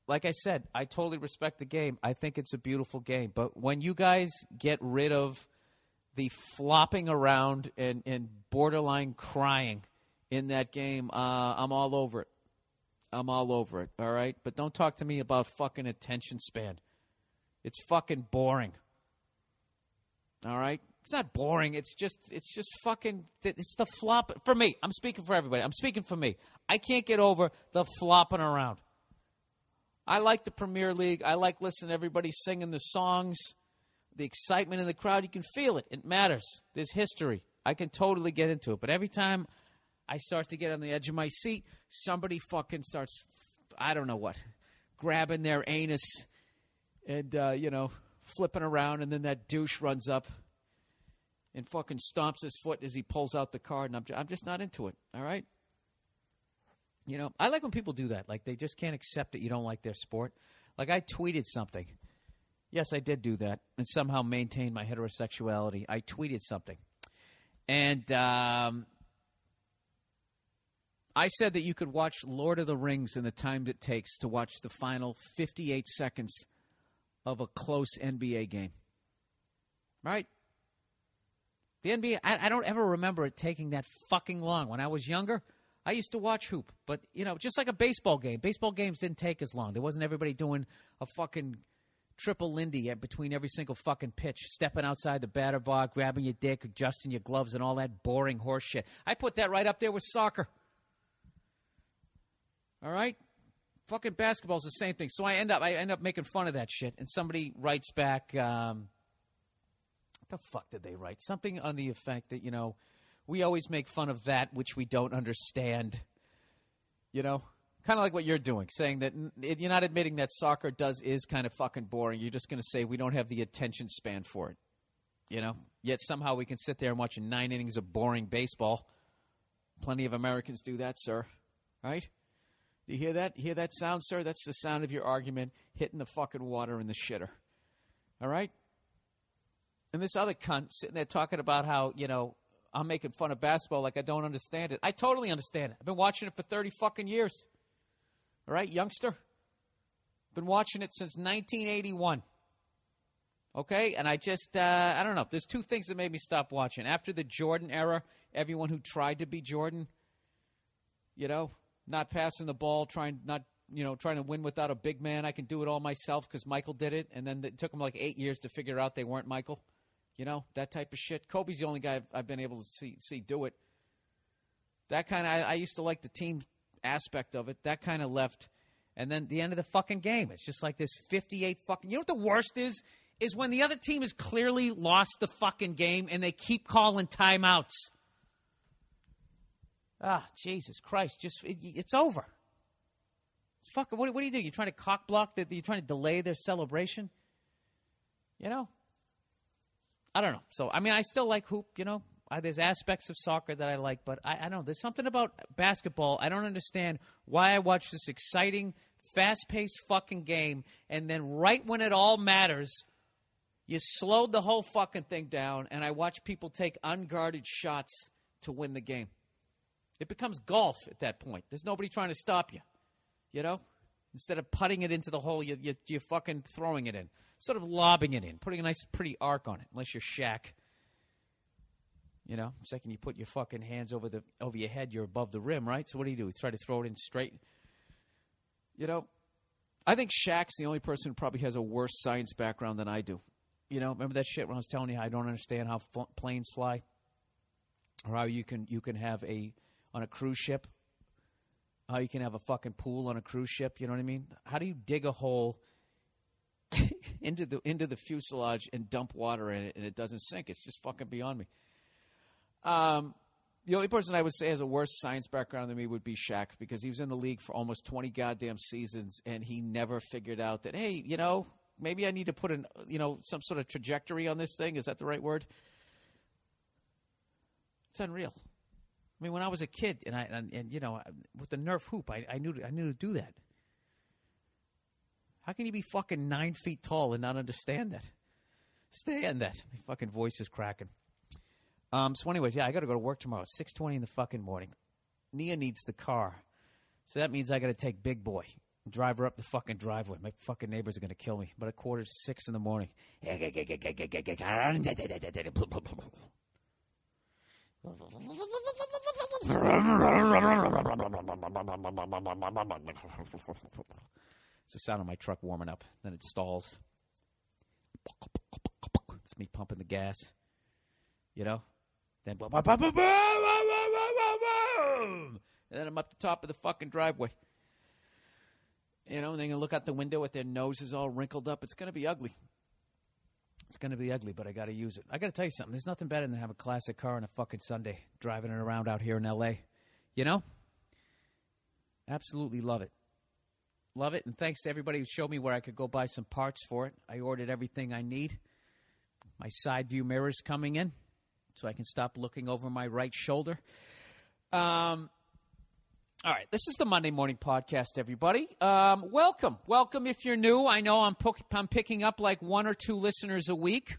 Like I said, I totally respect the game. I think it's a beautiful game. But when you guys get rid of the flopping around and, and borderline crying in that game, uh, I'm all over it. I'm all over it. All right? But don't talk to me about fucking attention span. It's fucking boring. All right? It's not boring. It's just it's just fucking it's the flop for me. I'm speaking for everybody. I'm speaking for me. I can't get over the flopping around. I like the Premier League. I like listening to everybody singing the songs, the excitement in the crowd. You can feel it. It matters. There's history. I can totally get into it. But every time I start to get on the edge of my seat, somebody fucking starts, I don't know what, grabbing their anus and, uh, you know, flipping around. And then that douche runs up and fucking stomps his foot as he pulls out the card. And I'm, I'm just not into it. All right? You know, I like when people do that. Like they just can't accept that you don't like their sport. Like I tweeted something. Yes, I did do that and somehow maintained my heterosexuality. I tweeted something. And um, I said that you could watch Lord of the Rings in the time it takes to watch the final 58 seconds of a close NBA game. Right? The NBA, I, I don't ever remember it taking that fucking long. When I was younger, I used to watch hoop, but you know, just like a baseball game. Baseball games didn't take as long. There wasn't everybody doing a fucking triple Lindy between every single fucking pitch, stepping outside the batter box, grabbing your dick, adjusting your gloves, and all that boring horse shit. I put that right up there with soccer. All right, fucking basketball's the same thing. So I end up, I end up making fun of that shit, and somebody writes back. Um, the fuck did they write? Something on the effect that you know we always make fun of that which we don't understand. You know, kind of like what you're doing, saying that you're not admitting that soccer does is kind of fucking boring. You're just going to say we don't have the attention span for it. You know, yet somehow we can sit there and watch nine innings of boring baseball. Plenty of Americans do that, sir. Right? Do you hear that? Hear that sound, sir? That's the sound of your argument hitting the fucking water in the shitter. All right? And this other cunt sitting there talking about how, you know, I'm making fun of basketball like I don't understand it. I totally understand it. I've been watching it for 30 fucking years. All right, youngster? Been watching it since 1981. Okay? And I just, uh, I don't know. There's two things that made me stop watching. After the Jordan era, everyone who tried to be Jordan, you know, not passing the ball, trying not, you know, trying to win without a big man. I can do it all myself because Michael did it. And then it took them like eight years to figure out they weren't Michael. You know, that type of shit. Kobe's the only guy I've, I've been able to see, see do it. That kind of, I, I used to like the team aspect of it. That kind of left. And then the end of the fucking game. It's just like this 58 fucking. You know what the worst is? Is when the other team has clearly lost the fucking game and they keep calling timeouts. Ah, Jesus Christ. Just, it, it's over. Fucking, what, what do you do? You're trying to cock block, that you're trying to delay their celebration? You know? I don't know. So, I mean, I still like hoop, you know. I, there's aspects of soccer that I like, but I, I don't know. There's something about basketball. I don't understand why I watch this exciting, fast paced fucking game, and then right when it all matters, you slowed the whole fucking thing down, and I watch people take unguarded shots to win the game. It becomes golf at that point. There's nobody trying to stop you. You know? Instead of putting it into the hole, you, you, you're fucking throwing it in. Sort of lobbing it in, putting a nice, pretty arc on it, unless you're Shaq. You know, second you put your fucking hands over the over your head, you're above the rim, right? So what do you do? You try to throw it in straight. You know, I think Shaq's the only person who probably has a worse science background than I do. You know, remember that shit when I was telling you I don't understand how fl- planes fly, or how you can you can have a on a cruise ship, how you can have a fucking pool on a cruise ship. You know what I mean? How do you dig a hole into the into the fuselage and dump water in it and it doesn't sink? It's just fucking beyond me. Um, the only person I would say has a worse science background than me would be Shaq because he was in the league for almost 20 goddamn seasons and he never figured out that, hey, you know, maybe I need to put an, you know, some sort of trajectory on this thing. Is that the right word? It's unreal. I mean, when I was a kid and I, and, and you know, with the Nerf hoop, I, I knew, I knew to do that. How can you be fucking nine feet tall and not understand that? Stand that. My fucking voice is cracking. Um, so, anyways, yeah, I got to go to work tomorrow, six twenty in the fucking morning. Nia needs the car, so that means I got to take Big Boy, drive her up the fucking driveway. My fucking neighbors are gonna kill me. But at quarter to six in the morning, it's the sound of my truck warming up. Then it stalls. It's me pumping the gas. You know? Then boom, And then I'm up the top of the fucking driveway. You know, and they're going to look out the window with their noses all wrinkled up. It's going to be ugly. It's gonna be ugly, but I gotta use it. I gotta tell you something. There's nothing better than have a classic car on a fucking Sunday, driving it around out here in LA. You know? Absolutely love it. Love it, and thanks to everybody who showed me where I could go buy some parts for it. I ordered everything I need. My side view mirror's coming in, so I can stop looking over my right shoulder. Um, all right, this is the Monday Morning Podcast, everybody. Um, welcome, welcome. If you're new, I know I'm, po- I'm picking up like one or two listeners a week,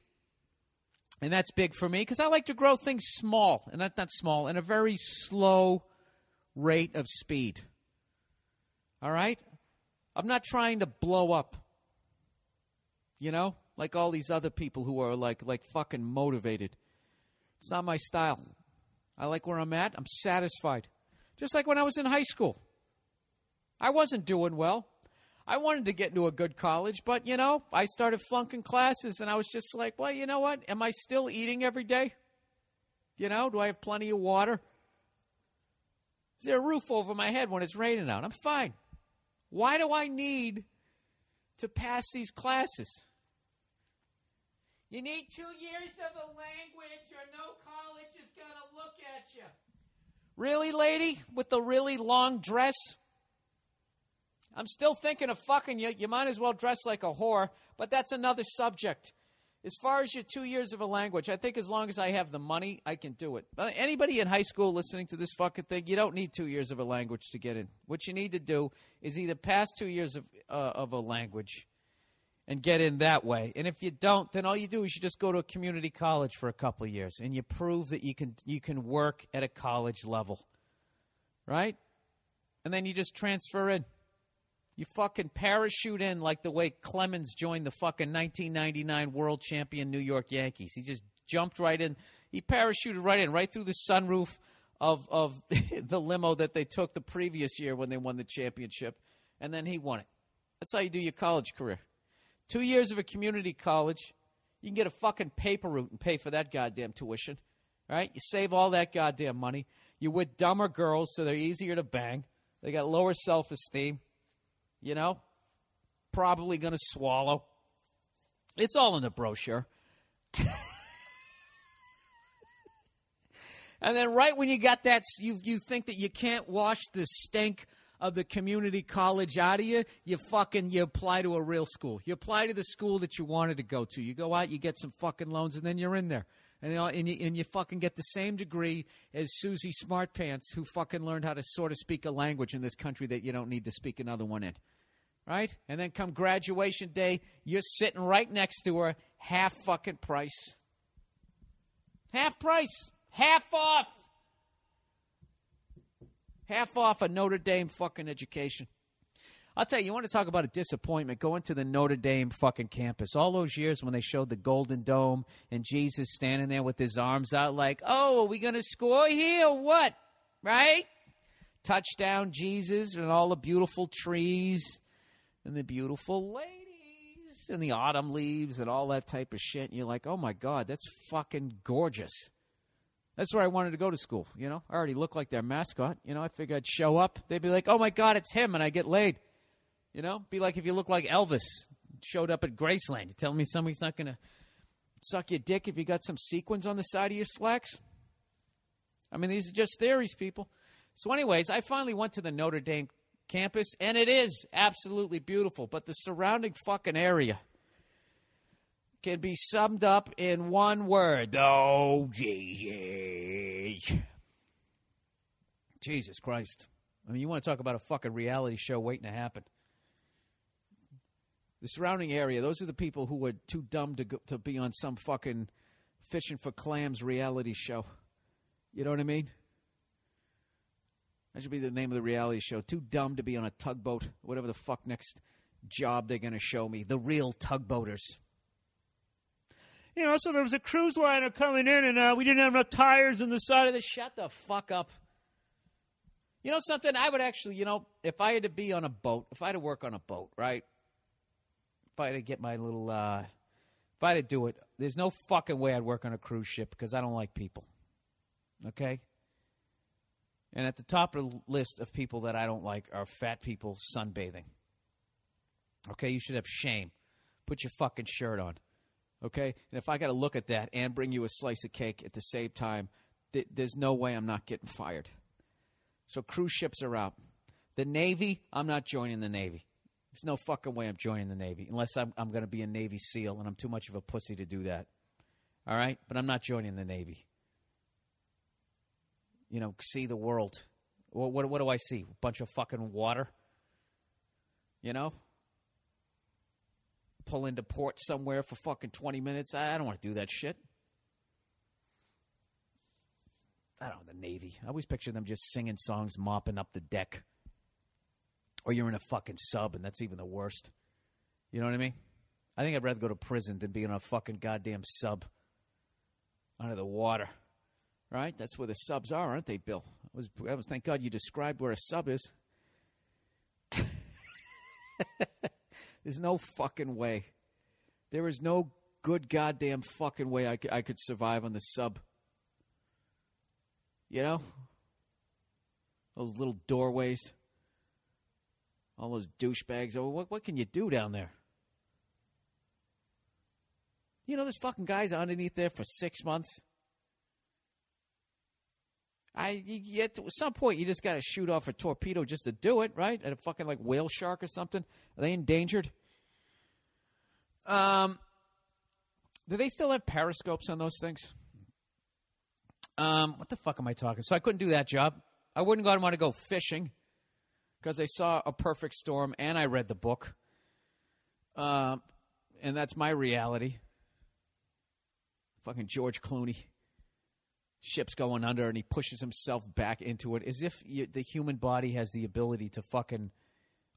and that's big for me because I like to grow things small, and not not small, in a very slow rate of speed. All right, I'm not trying to blow up. You know, like all these other people who are like like fucking motivated. It's not my style. I like where I'm at. I'm satisfied. Just like when I was in high school. I wasn't doing well. I wanted to get into a good college, but you know, I started flunking classes and I was just like, well, you know what? Am I still eating every day? You know, do I have plenty of water? Is there a roof over my head when it's raining out? I'm fine. Why do I need to pass these classes? You need two years of a language or no college is going to look at you. Really, lady? With the really long dress? I'm still thinking of fucking you. You might as well dress like a whore, but that's another subject. As far as your two years of a language, I think as long as I have the money, I can do it. Uh, Anybody in high school listening to this fucking thing, you don't need two years of a language to get in. What you need to do is either pass two years of, uh, of a language and get in that way. And if you don't, then all you do is you just go to a community college for a couple years and you prove that you can you can work at a college level. Right? And then you just transfer in. You fucking parachute in like the way Clemens joined the fucking 1999 world champion New York Yankees. He just jumped right in. He parachuted right in, right through the sunroof of of the limo that they took the previous year when they won the championship, and then he won it. That's how you do your college career. Two years of a community college, you can get a fucking paper route and pay for that goddamn tuition. Right? You save all that goddamn money. You're with dumber girls, so they're easier to bang. They got lower self esteem. You know? Probably gonna swallow. It's all in the brochure. and then right when you got that you you think that you can't wash the stink of the community college out of you, you fucking you apply to a real school. You apply to the school that you wanted to go to. You go out, you get some fucking loans, and then you're in there. And, you know, and, you, and you fucking get the same degree as Susie Smartpants, who fucking learned how to sort of speak a language in this country that you don't need to speak another one in. Right? And then come graduation day, you're sitting right next to her, half fucking price. Half price. Half off half off a Notre Dame fucking education. I'll tell you, you want to talk about a disappointment going to the Notre Dame fucking campus. All those years when they showed the Golden Dome and Jesus standing there with his arms out, like, oh, are we going to score here or what? Right? Touchdown, Jesus, and all the beautiful trees and the beautiful ladies and the autumn leaves and all that type of shit. And you're like, oh my God, that's fucking gorgeous. That's where I wanted to go to school. You know, I already look like their mascot. You know, I figured I'd show up. They'd be like, "Oh my God, it's him," and I get laid. You know, be like if you look like Elvis showed up at Graceland. You tell me somebody's not to suck your dick if you got some sequins on the side of your slacks. I mean, these are just theories, people. So, anyways, I finally went to the Notre Dame campus, and it is absolutely beautiful. But the surrounding fucking area can be summed up in one word. Oh, Jesus. Jesus Christ. I mean, you want to talk about a fucking reality show waiting to happen. The surrounding area, those are the people who were too dumb to, go, to be on some fucking fishing for clams reality show. You know what I mean? That should be the name of the reality show. Too dumb to be on a tugboat, whatever the fuck next job they're going to show me. The real tugboaters. You know, so there was a cruise liner coming in, and uh, we didn't have enough tires on the side of the. Shut the fuck up. You know something? I would actually, you know, if I had to be on a boat, if I had to work on a boat, right? If I had to get my little, uh, if I had to do it, there's no fucking way I'd work on a cruise ship because I don't like people. Okay? And at the top of the list of people that I don't like are fat people sunbathing. Okay, you should have shame. Put your fucking shirt on. Okay? And if I got to look at that and bring you a slice of cake at the same time, th- there's no way I'm not getting fired. So cruise ships are out. The Navy, I'm not joining the Navy. There's no fucking way I'm joining the Navy unless I'm, I'm going to be a Navy SEAL, and I'm too much of a pussy to do that. All right? But I'm not joining the Navy. You know, see the world. What, what, what do I see? A bunch of fucking water? You know? Pull into port somewhere for fucking 20 minutes. I, don't want to do that shit. I don't know, the Navy. I always picture them just singing songs, mopping up the deck. Or you're in a fucking sub, and that's even the worst. You know what I mean? I think I'd rather go to prison than be in a fucking goddamn sub under the water. Right? That's where the subs are, aren't they, Bill? I was, I was thank God you described where a sub is. There's no fucking way. There is no good goddamn fucking way I could, I could survive on the sub. You know? Those little doorways. All those douchebags. Oh, what, what can you do down there? You know, there's fucking guys underneath there for six months. I to some point you just got to shoot off a torpedo just to do it, right? At a fucking like whale shark or something. Are they endangered? Um, do they still have periscopes on those things? Um, what the fuck am I talking? So I couldn't do that job. I wouldn't go want to go fishing because I saw a perfect storm and I read the book. Um, and that's my reality. Fucking George Clooney. Ship's going under and he pushes himself back into it as if you, the human body has the ability to fucking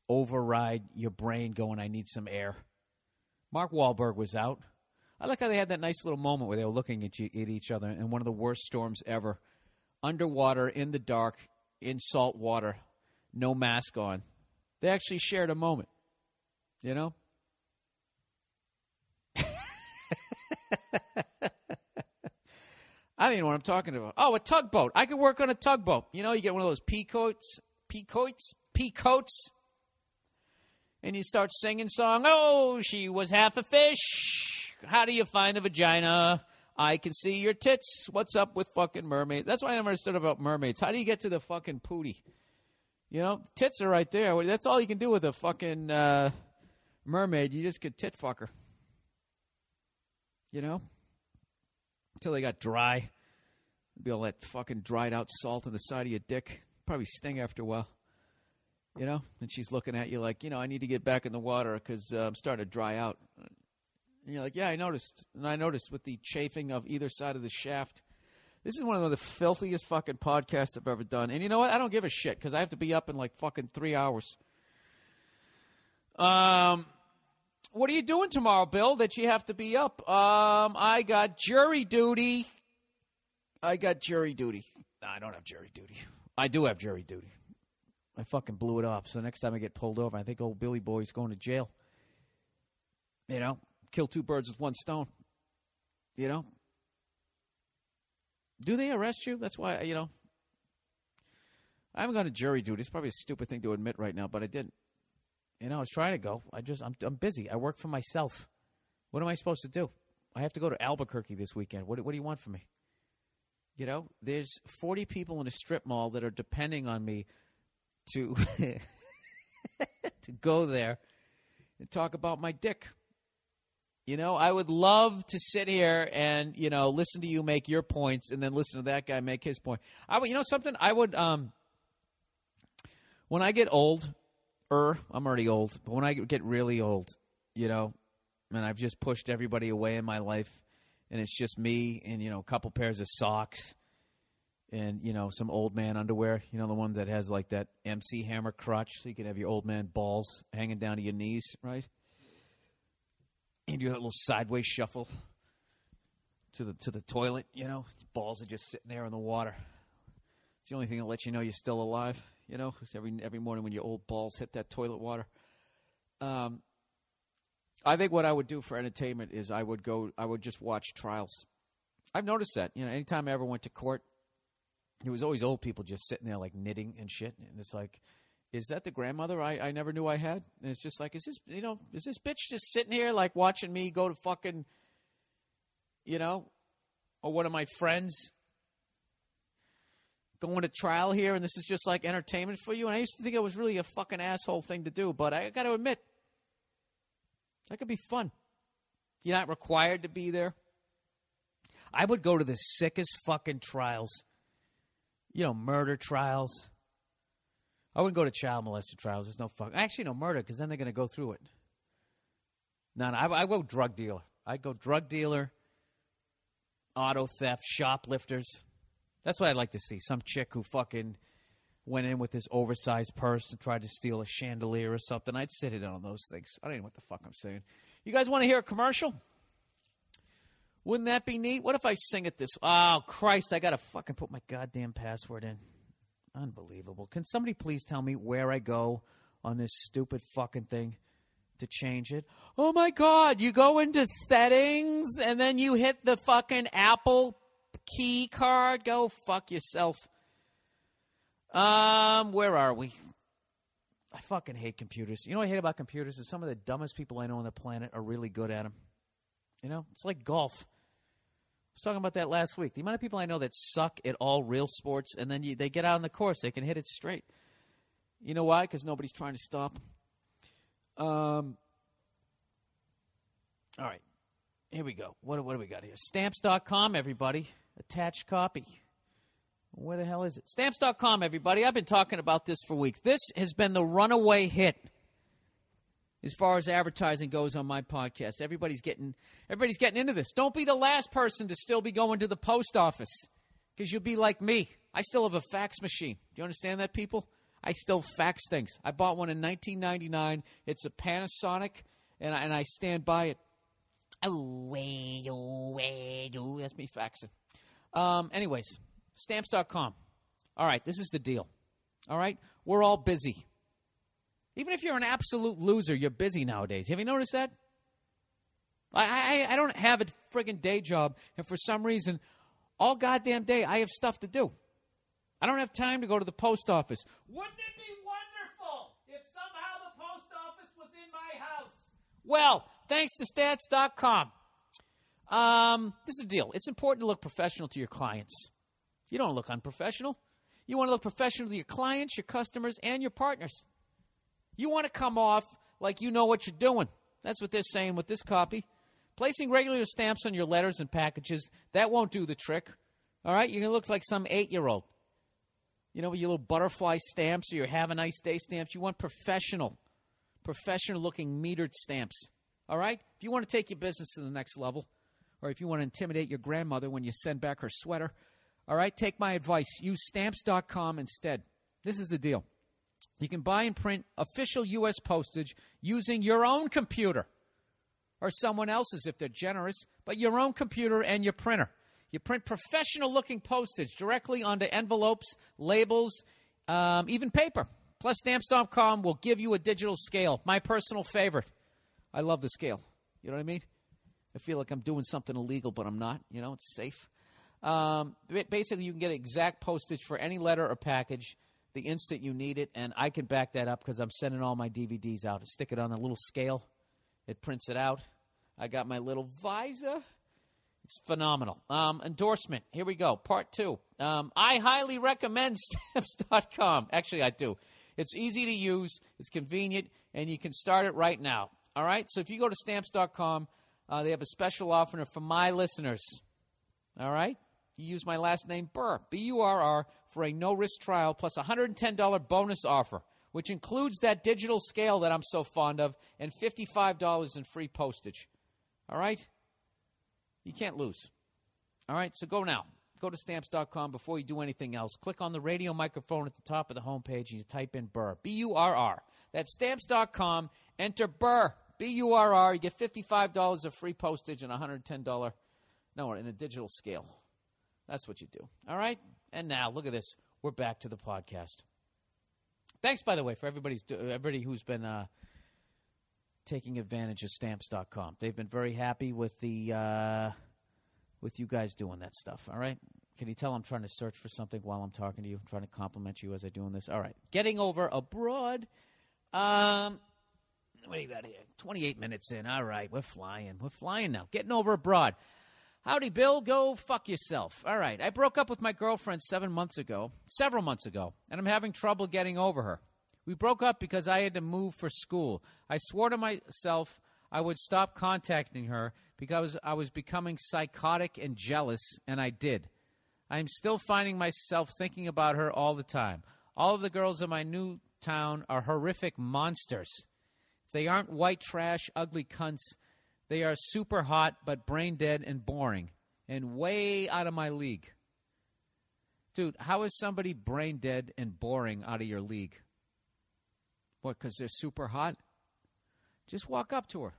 override your brain going, I need some air. Mark Wahlberg was out. I like how they had that nice little moment where they were looking at, you, at each other in one of the worst storms ever. Underwater, in the dark, in salt water, no mask on. They actually shared a moment. You know? I don't even know what I'm talking about. Oh, a tugboat. I could work on a tugboat. You know, you get one of those peacoats, peacoats, peacoats, and you start singing song. Oh, she was half a fish. How do you find the vagina? I can see your tits. What's up with fucking mermaids? That's why I never understood about mermaids. How do you get to the fucking pooty? You know, tits are right there. That's all you can do with a fucking uh, mermaid. You just could tit fuck her. You know? Until they got dry. Be all that fucking dried out salt on the side of your dick. Probably sting after a while. You know? And she's looking at you like, you know, I need to get back in the water because uh, I'm starting to dry out. And you're like, yeah, I noticed. And I noticed with the chafing of either side of the shaft. This is one of the filthiest fucking podcasts I've ever done. And you know what? I don't give a shit because I have to be up in like fucking three hours. Um, what are you doing tomorrow, Bill? That you have to be up? Um, I got jury duty. I got jury duty. I don't have jury duty. I do have jury duty. I fucking blew it off. So next time I get pulled over, I think old Billy Boy's going to jail. You know, kill two birds with one stone. You know, do they arrest you? That's why you know. I haven't gone to jury duty. It's probably a stupid thing to admit right now, but I didn't. You know, I was trying to go. I just I'm I'm busy. I work for myself. What am I supposed to do? I have to go to Albuquerque this weekend. What what do you want from me? You know, there's 40 people in a strip mall that are depending on me to to go there and talk about my dick. You know, I would love to sit here and you know listen to you make your points and then listen to that guy make his point. I would, you know, something I would um when I get old, er, I'm already old, but when I get really old, you know, and I've just pushed everybody away in my life, and it's just me and you know a couple pairs of socks, and you know some old man underwear, you know the one that has like that MC Hammer crotch, so you can have your old man balls hanging down to your knees, right? And do that little sideways shuffle to the to the toilet, you know, balls are just sitting there in the water. It's the only thing that lets you know you're still alive. You know, every every morning when your old balls hit that toilet water. Um, I think what I would do for entertainment is I would go, I would just watch trials. I've noticed that. You know, anytime I ever went to court, it was always old people just sitting there like knitting and shit, and it's like. Is that the grandmother I, I never knew I had? And it's just like, is this you know, is this bitch just sitting here like watching me go to fucking, you know, or one of my friends going to trial here and this is just like entertainment for you. And I used to think it was really a fucking asshole thing to do, but I got to admit, that could be fun. You're not required to be there. I would go to the sickest fucking trials, you know, murder trials. I wouldn't go to child molester trials. There's no fuck. Actually, no murder because then they're going to go through it. No, no, I, I go drug dealer. I'd go drug dealer, auto theft, shoplifters. That's what I'd like to see. Some chick who fucking went in with this oversized purse and tried to steal a chandelier or something. I'd sit in on those things. I don't even know what the fuck I'm saying. You guys want to hear a commercial? Wouldn't that be neat? What if I sing it this? Oh Christ! I gotta fucking put my goddamn password in. Unbelievable. Can somebody please tell me where I go on this stupid fucking thing to change it? Oh my god! You go into settings and then you hit the fucking Apple key card. Go fuck yourself. Um, where are we? I fucking hate computers. You know what I hate about computers is some of the dumbest people I know on the planet are really good at them. You know, it's like golf. I was talking about that last week. The amount of people I know that suck at all real sports, and then you, they get out on the course, they can hit it straight. You know why? Because nobody's trying to stop them. Um. All right, here we go. What, what do we got here? Stamps.com, everybody. Attached copy. Where the hell is it? Stamps.com, everybody. I've been talking about this for weeks. This has been the runaway hit as far as advertising goes on my podcast. Everybody's getting everybody's getting into this. Don't be the last person to still be going to the post office because you'll be like me. I still have a fax machine. Do you understand that, people? I still fax things. I bought one in 1999. It's a Panasonic, and I, and I stand by it. Away, oh, way, oh, that's me faxing. Um, anyways, stamps.com. All right, this is the deal. All right, we're all busy. Even if you're an absolute loser, you're busy nowadays. Have you noticed that? I, I, I don't have a friggin' day job, and for some reason, all goddamn day, I have stuff to do. I don't have time to go to the post office. Wouldn't it be wonderful if somehow the post office was in my house? Well, thanks to stamps.com. Um, this is a deal. It's important to look professional to your clients. You don't look unprofessional. You want to look professional to your clients, your customers, and your partners. You want to come off like you know what you're doing. That's what they're saying with this copy. Placing regular stamps on your letters and packages, that won't do the trick. All right? You're going to look like some eight year old. You know, with your little butterfly stamps or your have a nice day stamps. You want professional, professional looking metered stamps. All right? If you want to take your business to the next level, or if you want to intimidate your grandmother when you send back her sweater, all right, take my advice. Use stamps.com instead. This is the deal. You can buy and print official U.S. postage using your own computer or someone else's if they're generous, but your own computer and your printer. You print professional looking postage directly onto envelopes, labels, um, even paper. Plus, stamps.com will give you a digital scale. My personal favorite. I love the scale. You know what I mean? I feel like I'm doing something illegal, but I'm not. You know, it's safe. Um, basically, you can get exact postage for any letter or package the instant you need it, and I can back that up because I'm sending all my DVDs out. I stick it on a little scale, it prints it out. I got my little visor. It's phenomenal. Um, endorsement. Here we go. Part two. Um, I highly recommend stamps.com. Actually, I do. It's easy to use, it's convenient, and you can start it right now. All right? So if you go to stamps.com, uh, they have a special offer for my listeners. All right? You use my last name, Burr, B U R R, for a no risk trial plus a $110 bonus offer, which includes that digital scale that I'm so fond of and $55 in free postage. All right? You can't lose. All right, so go now. Go to stamps.com before you do anything else. Click on the radio microphone at the top of the homepage and you type in Burr. B U R R. That's stamps.com. Enter Burr. B U R R. You get $55 of free postage and $110. No, in a digital scale. That's what you do. All right? And now, look at this. We're back to the podcast. Thanks, by the way, for everybody's everybody who's been uh, taking advantage of stamps.com. They've been very happy with the uh, with you guys doing that stuff. All right. Can you tell I'm trying to search for something while I'm talking to you? I'm trying to compliment you as I'm doing this. All right. Getting over abroad. Um, what do you got here? 28 minutes in. All right. We're flying. We're flying now. Getting over abroad. Howdy, Bill. Go fuck yourself. All right. I broke up with my girlfriend seven months ago, several months ago, and I'm having trouble getting over her. We broke up because I had to move for school. I swore to myself I would stop contacting her because I was becoming psychotic and jealous, and I did. I am still finding myself thinking about her all the time. All of the girls in my new town are horrific monsters. They aren't white trash, ugly cunts, they are super hot but brain dead and boring and way out of my league. Dude, how is somebody brain dead and boring out of your league? What, because they're super hot? Just walk up to her.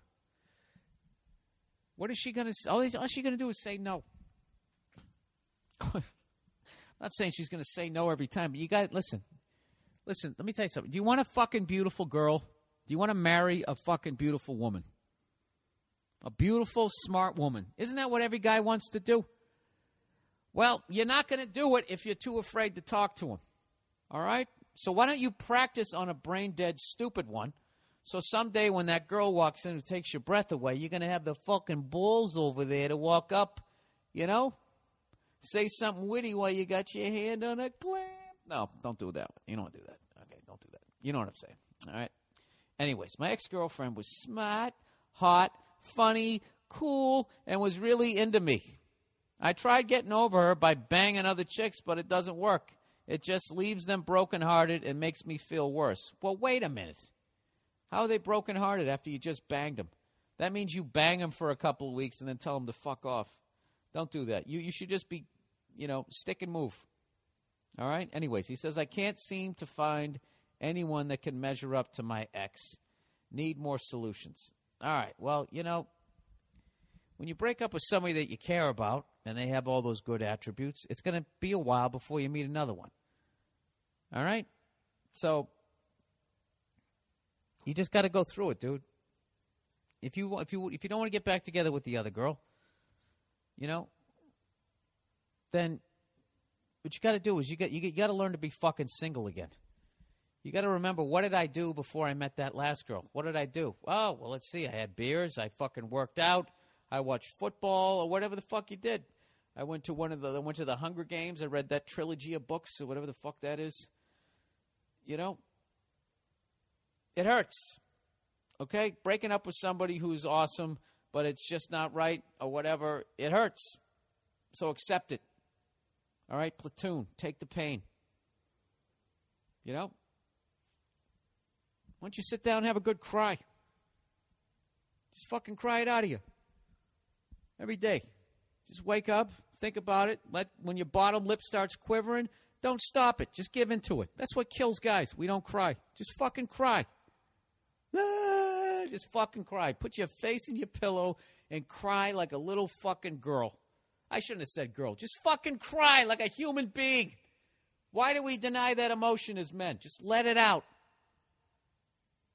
What is she going to all, all she's going to do is say no. I'm not saying she's going to say no every time, but you got to listen. Listen, let me tell you something. Do you want a fucking beautiful girl? Do you want to marry a fucking beautiful woman? A beautiful, smart woman. Isn't that what every guy wants to do? Well, you're not going to do it if you're too afraid to talk to him. All right? So why don't you practice on a brain dead, stupid one? So someday when that girl walks in and takes your breath away, you're going to have the fucking balls over there to walk up, you know? Say something witty while you got your hand on a clamp. No, don't do that. You don't do that. Okay, don't do that. You know what I'm saying. All right? Anyways, my ex girlfriend was smart, hot, funny, cool, and was really into me. I tried getting over her by banging other chicks, but it doesn't work. It just leaves them brokenhearted and makes me feel worse. Well, wait a minute. How are they brokenhearted after you just banged them? That means you bang them for a couple of weeks and then tell them to fuck off. Don't do that. You, you should just be, you know, stick and move. All right? Anyways, he says, I can't seem to find anyone that can measure up to my ex. Need more solutions. All right. Well, you know, when you break up with somebody that you care about and they have all those good attributes, it's going to be a while before you meet another one. All right? So you just got to go through it, dude. If you if you if you don't want to get back together with the other girl, you know, then what you got to do is you got you, got to learn to be fucking single again. You got to remember what did I do before I met that last girl? What did I do? Oh, well, let's see. I had beers. I fucking worked out. I watched football or whatever the fuck you did. I went to one of the I went to the Hunger Games. I read that trilogy of books or whatever the fuck that is. You know, it hurts. Okay, breaking up with somebody who's awesome, but it's just not right or whatever. It hurts. So accept it. All right, platoon, take the pain. You know, why don't you sit down and have a good cry? Just fucking cry it out of you. Every day. Just wake up, think about it. Let when your bottom lip starts quivering, Don't stop it. Just give into it. That's what kills guys. We don't cry. Just fucking cry. Ah, Just fucking cry. Put your face in your pillow and cry like a little fucking girl. I shouldn't have said girl. Just fucking cry like a human being. Why do we deny that emotion as men? Just let it out.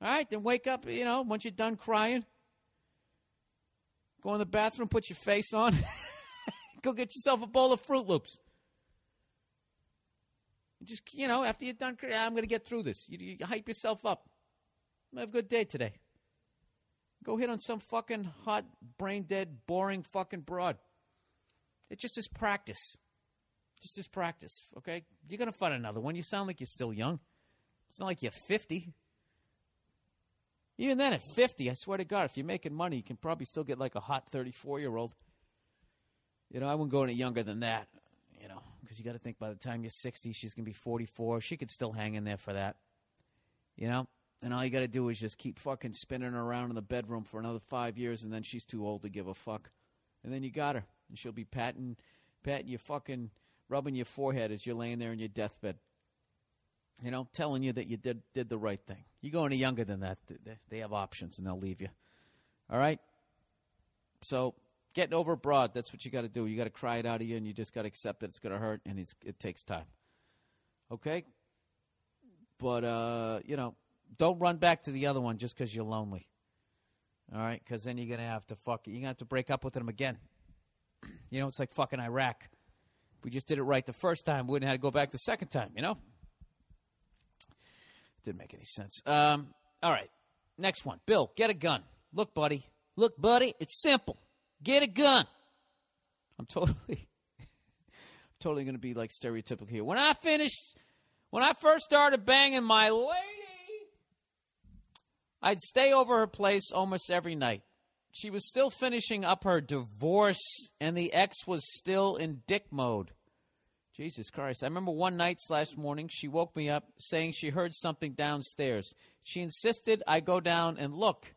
All right, then wake up, you know, once you're done crying. Go in the bathroom, put your face on. Go get yourself a bowl of Froot Loops. Just, you know, after you're done, crying, ah, I'm going to get through this. You, you hype yourself up. Have a good day today. Go hit on some fucking hot, brain dead, boring fucking broad. It just is practice. Just is practice, okay? You're going to find another one. You sound like you're still young. It's not like you're 50. Even then, at 50, I swear to God, if you're making money, you can probably still get like a hot 34 year old. You know, I wouldn't go any younger than that, you know, because you got to think by the time you're 60, she's going to be 44. She could still hang in there for that, you know? And all you got to do is just keep fucking spinning around in the bedroom for another five years, and then she's too old to give a fuck. And then you got her, and she'll be patting, patting your fucking, rubbing your forehead as you're laying there in your deathbed. You know, telling you that you did did the right thing. You go any younger than that, th- th- they have options, and they'll leave you. All right. So getting over broad, that's what you got to do. You got to cry it out of you, and you just got to accept that it's going to hurt, and it takes time. Okay. But uh, you know, don't run back to the other one just because you're lonely. All right, because then you're gonna have to fuck. You're gonna have to break up with them again. You know, it's like fucking Iraq. If we just did it right the first time, we wouldn't have to go back the second time. You know, didn't make any sense. Um, all right, next one. Bill, get a gun. Look, buddy. Look, buddy. It's simple. Get a gun. I'm totally, I'm totally gonna be like stereotypical here. When I finished, when I first started banging my lady, I'd stay over her place almost every night. She was still finishing up her divorce, and the ex was still in dick mode. Jesus Christ. I remember one night slash morning, she woke me up saying she heard something downstairs. She insisted I go down and look.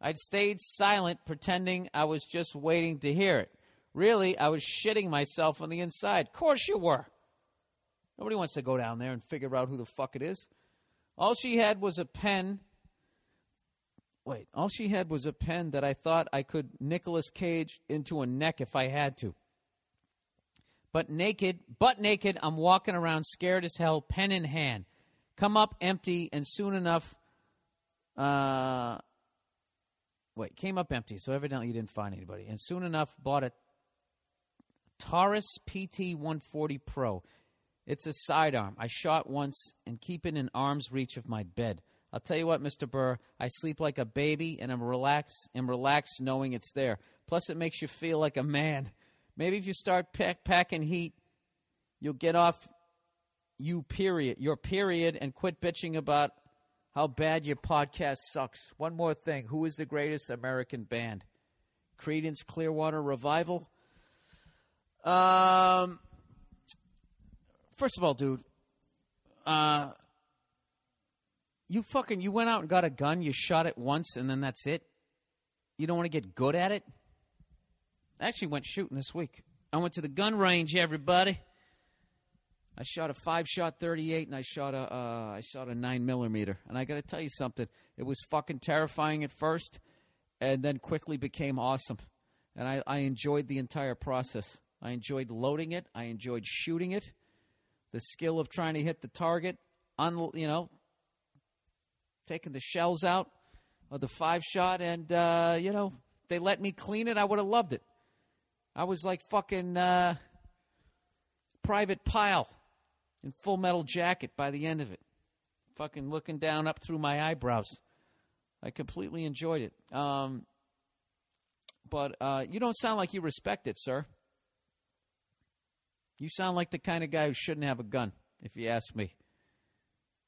I'd stayed silent, pretending I was just waiting to hear it. Really, I was shitting myself on the inside. Of course you were. Nobody wants to go down there and figure out who the fuck it is. All she had was a pen. Wait, all she had was a pen that I thought I could Nicolas Cage into a neck if I had to. But naked, butt naked, I'm walking around scared as hell, pen in hand. Come up empty, and soon enough, uh, wait, came up empty, so evidently you didn't find anybody. And soon enough, bought a Taurus PT 140 Pro. It's a sidearm. I shot once and keep it in arm's reach of my bed. I'll tell you what, Mr. Burr, I sleep like a baby and I'm relaxed and relaxed knowing it's there. Plus, it makes you feel like a man. Maybe if you start pack, packing heat, you'll get off you period, your period, and quit bitching about how bad your podcast sucks. One more thing: who is the greatest American band? Creedence Clearwater Revival. Um, first of all, dude, uh, you fucking you went out and got a gun. You shot it once, and then that's it. You don't want to get good at it. I actually went shooting this week. I went to the gun range, everybody. I shot a five shot 38 and I shot a uh, I shot a nine millimeter. And I got to tell you something. It was fucking terrifying at first, and then quickly became awesome. And I, I enjoyed the entire process. I enjoyed loading it. I enjoyed shooting it. The skill of trying to hit the target, un, you know, taking the shells out of the five shot, and uh, you know they let me clean it. I would have loved it. I was like fucking uh, Private Pyle in Full Metal Jacket by the end of it. Fucking looking down up through my eyebrows. I completely enjoyed it. Um, but uh, you don't sound like you respect it, sir. You sound like the kind of guy who shouldn't have a gun, if you ask me.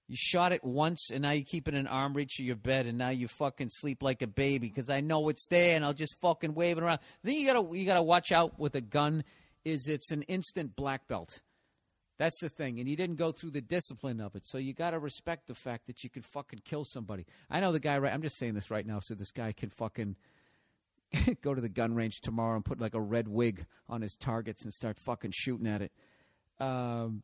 You shot it once, and now you keep it in arm reach of your bed, and now you fucking sleep like a baby because I know it's there, and I'll just fucking wave it around. The thing you gotta you gotta watch out with a gun is it's an instant black belt. That's the thing, and you didn't go through the discipline of it, so you got to respect the fact that you could fucking kill somebody. I know the guy. Right, I'm just saying this right now, so this guy can fucking go to the gun range tomorrow and put like a red wig on his targets and start fucking shooting at it. Um,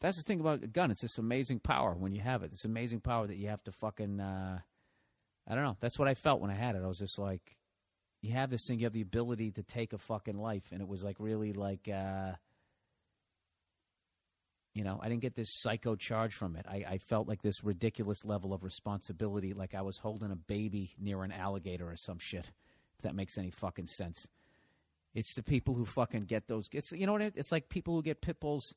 That's the thing about a gun. It's this amazing power when you have it. This amazing power that you have to fucking. Uh, I don't know. That's what I felt when I had it. I was just like, you have this thing. You have the ability to take a fucking life, and it was like really like. Uh, you know, I didn't get this psycho charge from it. I, I felt like this ridiculous level of responsibility, like I was holding a baby near an alligator or some shit. If that makes any fucking sense. It's the people who fucking get those. It's you know what? it- It's like people who get pit bulls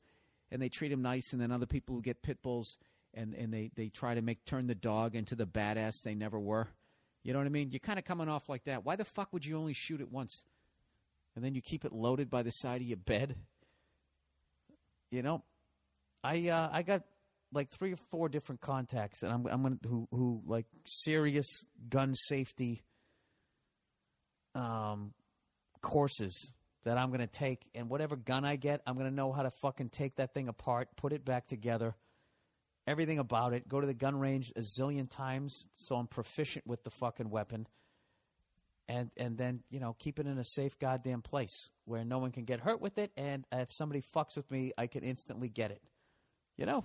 and they treat them nice, and then other people who get pit bulls and and they they try to make turn the dog into the badass they never were. You know what I mean? You're kind of coming off like that. Why the fuck would you only shoot it once, and then you keep it loaded by the side of your bed? You know, I uh, I got like three or four different contacts, and I'm I'm gonna who who like serious gun safety um courses that I'm gonna take, and whatever gun I get, I'm gonna know how to fucking take that thing apart, put it back together, everything about it. Go to the gun range a zillion times, so I'm proficient with the fucking weapon. And and then you know keep it in a safe goddamn place where no one can get hurt with it, and if somebody fucks with me, I can instantly get it. You know,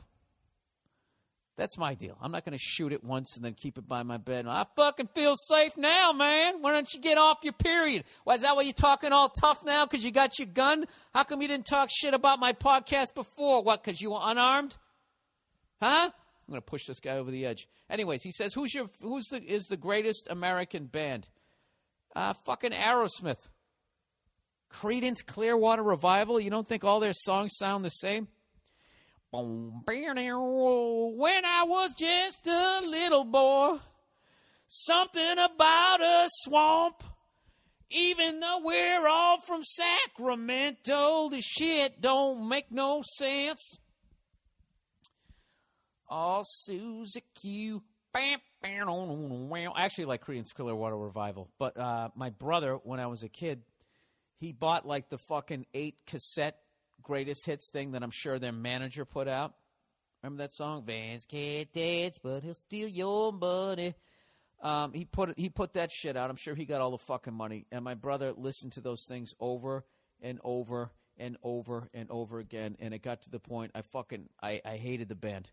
that's my deal. I'm not going to shoot it once and then keep it by my bed. I fucking feel safe now, man. Why don't you get off your period? Why is that why you're talking all tough now? Because you got your gun? How come you didn't talk shit about my podcast before? What? Because you were unarmed? Huh? I'm going to push this guy over the edge. Anyways, he says, "Who's your who's the is the greatest American band?" Uh, fucking Aerosmith. Creedence Clearwater Revival. You don't think all their songs sound the same? When I was just a little boy, something about a swamp. Even though we're all from Sacramento, the shit don't make no sense. Oh, Susie Q. Bam, bam, on, bam. I actually like Creedence Clearwater Revival, but uh, my brother, when I was a kid, he bought like the fucking eight cassette greatest hits thing that I'm sure their manager put out. Remember that song? Vance can't dance, but he'll steal your money. Um, he put he put that shit out. I'm sure he got all the fucking money. And my brother listened to those things over and over and over and over again. And it got to the point I fucking I, I hated the band.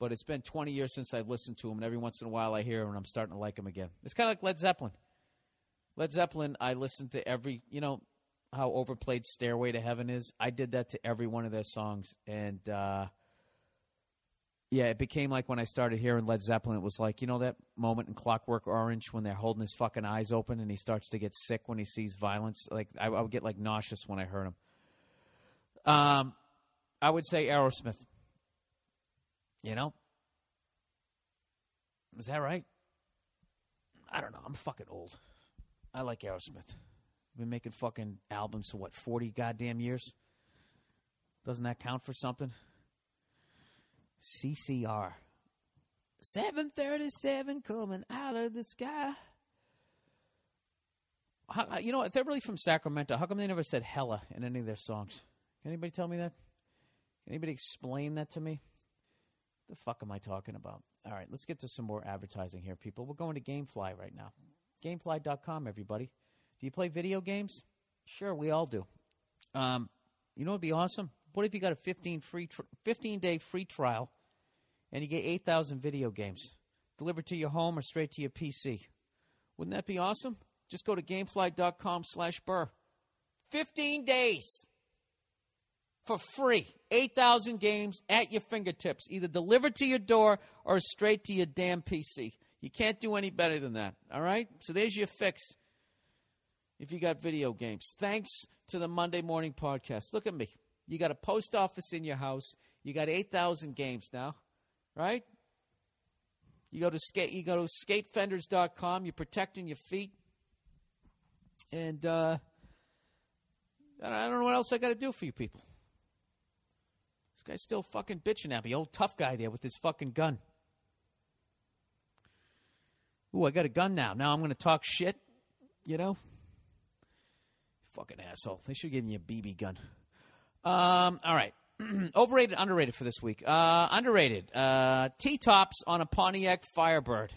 But it's been 20 years since I've listened to him, and every once in a while I hear him, and I'm starting to like him again. It's kind of like Led Zeppelin. Led Zeppelin, I listened to every, you know, how overplayed Stairway to Heaven is. I did that to every one of their songs, and uh, yeah, it became like when I started hearing Led Zeppelin, it was like you know that moment in Clockwork Orange when they're holding his fucking eyes open and he starts to get sick when he sees violence. Like I, I would get like nauseous when I heard him. Um, I would say Aerosmith. You know, is that right? I don't know. I'm fucking old. I like Aerosmith. Been making fucking albums for what, 40 goddamn years? Doesn't that count for something? CCR. 737 coming out of the sky. How, uh, you know, if they're really from Sacramento, how come they never said hella in any of their songs? Can anybody tell me that? Can anybody explain that to me? The fuck am I talking about? All right, let's get to some more advertising here, people. We're going to Gamefly right now. Gamefly.com, everybody. Do you play video games? Sure, we all do. Um, you know would be awesome? What if you got a 15 free tr- 15 day free trial and you get 8,000 video games delivered to your home or straight to your PC? Wouldn't that be awesome? Just go to gamefly.com slash burr. 15 days for free. 8,000 games at your fingertips, either delivered to your door or straight to your damn PC. You can't do any better than that, all right? So there's your fix if you got video games. Thanks to the Monday Morning Podcast. Look at me. You got a post office in your house. You got 8,000 games now, right? You go to skate you go to skatefenders.com, you're protecting your feet. And uh I don't know what else I got to do for you people. This guy's still fucking bitching at me. Old tough guy there with his fucking gun. Ooh, I got a gun now. Now I'm going to talk shit, you know? Fucking asshole. They should give me a BB gun. Um, all right. Overrated, underrated for this week. Uh, underrated. Uh, T tops on a Pontiac Firebird.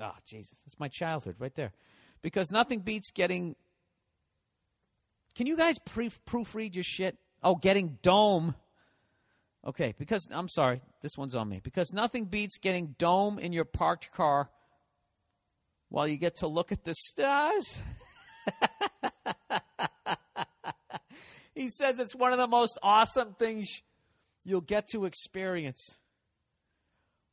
Oh, Jesus. That's my childhood right there. Because nothing beats getting. Can you guys pre- proofread your shit? Oh, getting dome. Okay, because I'm sorry, this one's on me. Because nothing beats getting dome in your parked car while you get to look at the stars. he says it's one of the most awesome things you'll get to experience.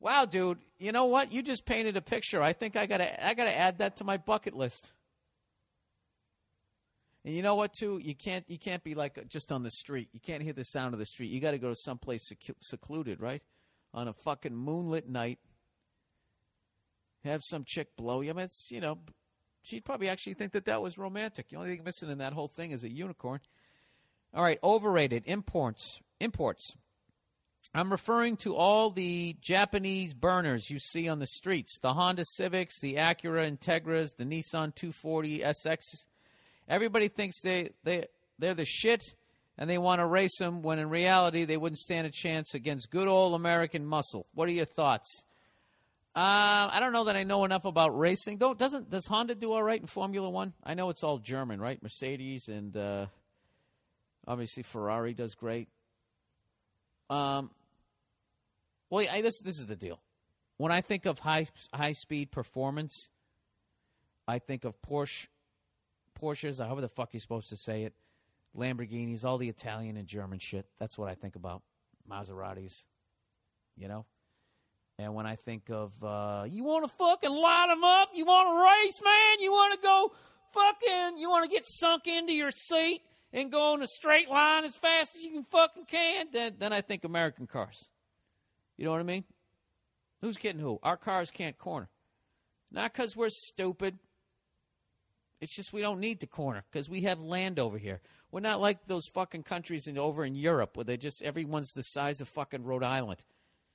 Wow, dude, you know what? You just painted a picture. I think I gotta I gotta add that to my bucket list. And you know what? Too, you can't you can't be like uh, just on the street. You can't hear the sound of the street. You got to go to someplace secu- secluded, right? On a fucking moonlit night, have some chick blow you. I mean, it's you know, she'd probably actually think that that was romantic. The only thing missing in that whole thing is a unicorn. All right, overrated imports. Imports. I'm referring to all the Japanese burners you see on the streets the Honda Civics, the Acura Integras, the Nissan 240 SX. Everybody thinks they, they, they're the shit and they want to race them when in reality they wouldn't stand a chance against good old American muscle. What are your thoughts? Uh, I don't know that I know enough about racing. Don't doesn't does Honda do all right in Formula One? I know it's all German, right? Mercedes and uh, obviously Ferrari does great. Um, well, I, this this is the deal. When I think of high high speed performance, I think of Porsche, Porsches, however the fuck you're supposed to say it, Lamborghinis, all the Italian and German shit. That's what I think about. Maseratis, you know. And when I think of uh, you want to fucking light them up, you want to race, man, you want to go fucking, you want to get sunk into your seat and go in a straight line as fast as you can fucking can, then then I think American cars. You know what I mean? Who's kidding who? Our cars can't corner. Not because we're stupid. It's just we don't need to corner because we have land over here. We're not like those fucking countries in, over in Europe where they just everyone's the size of fucking Rhode Island.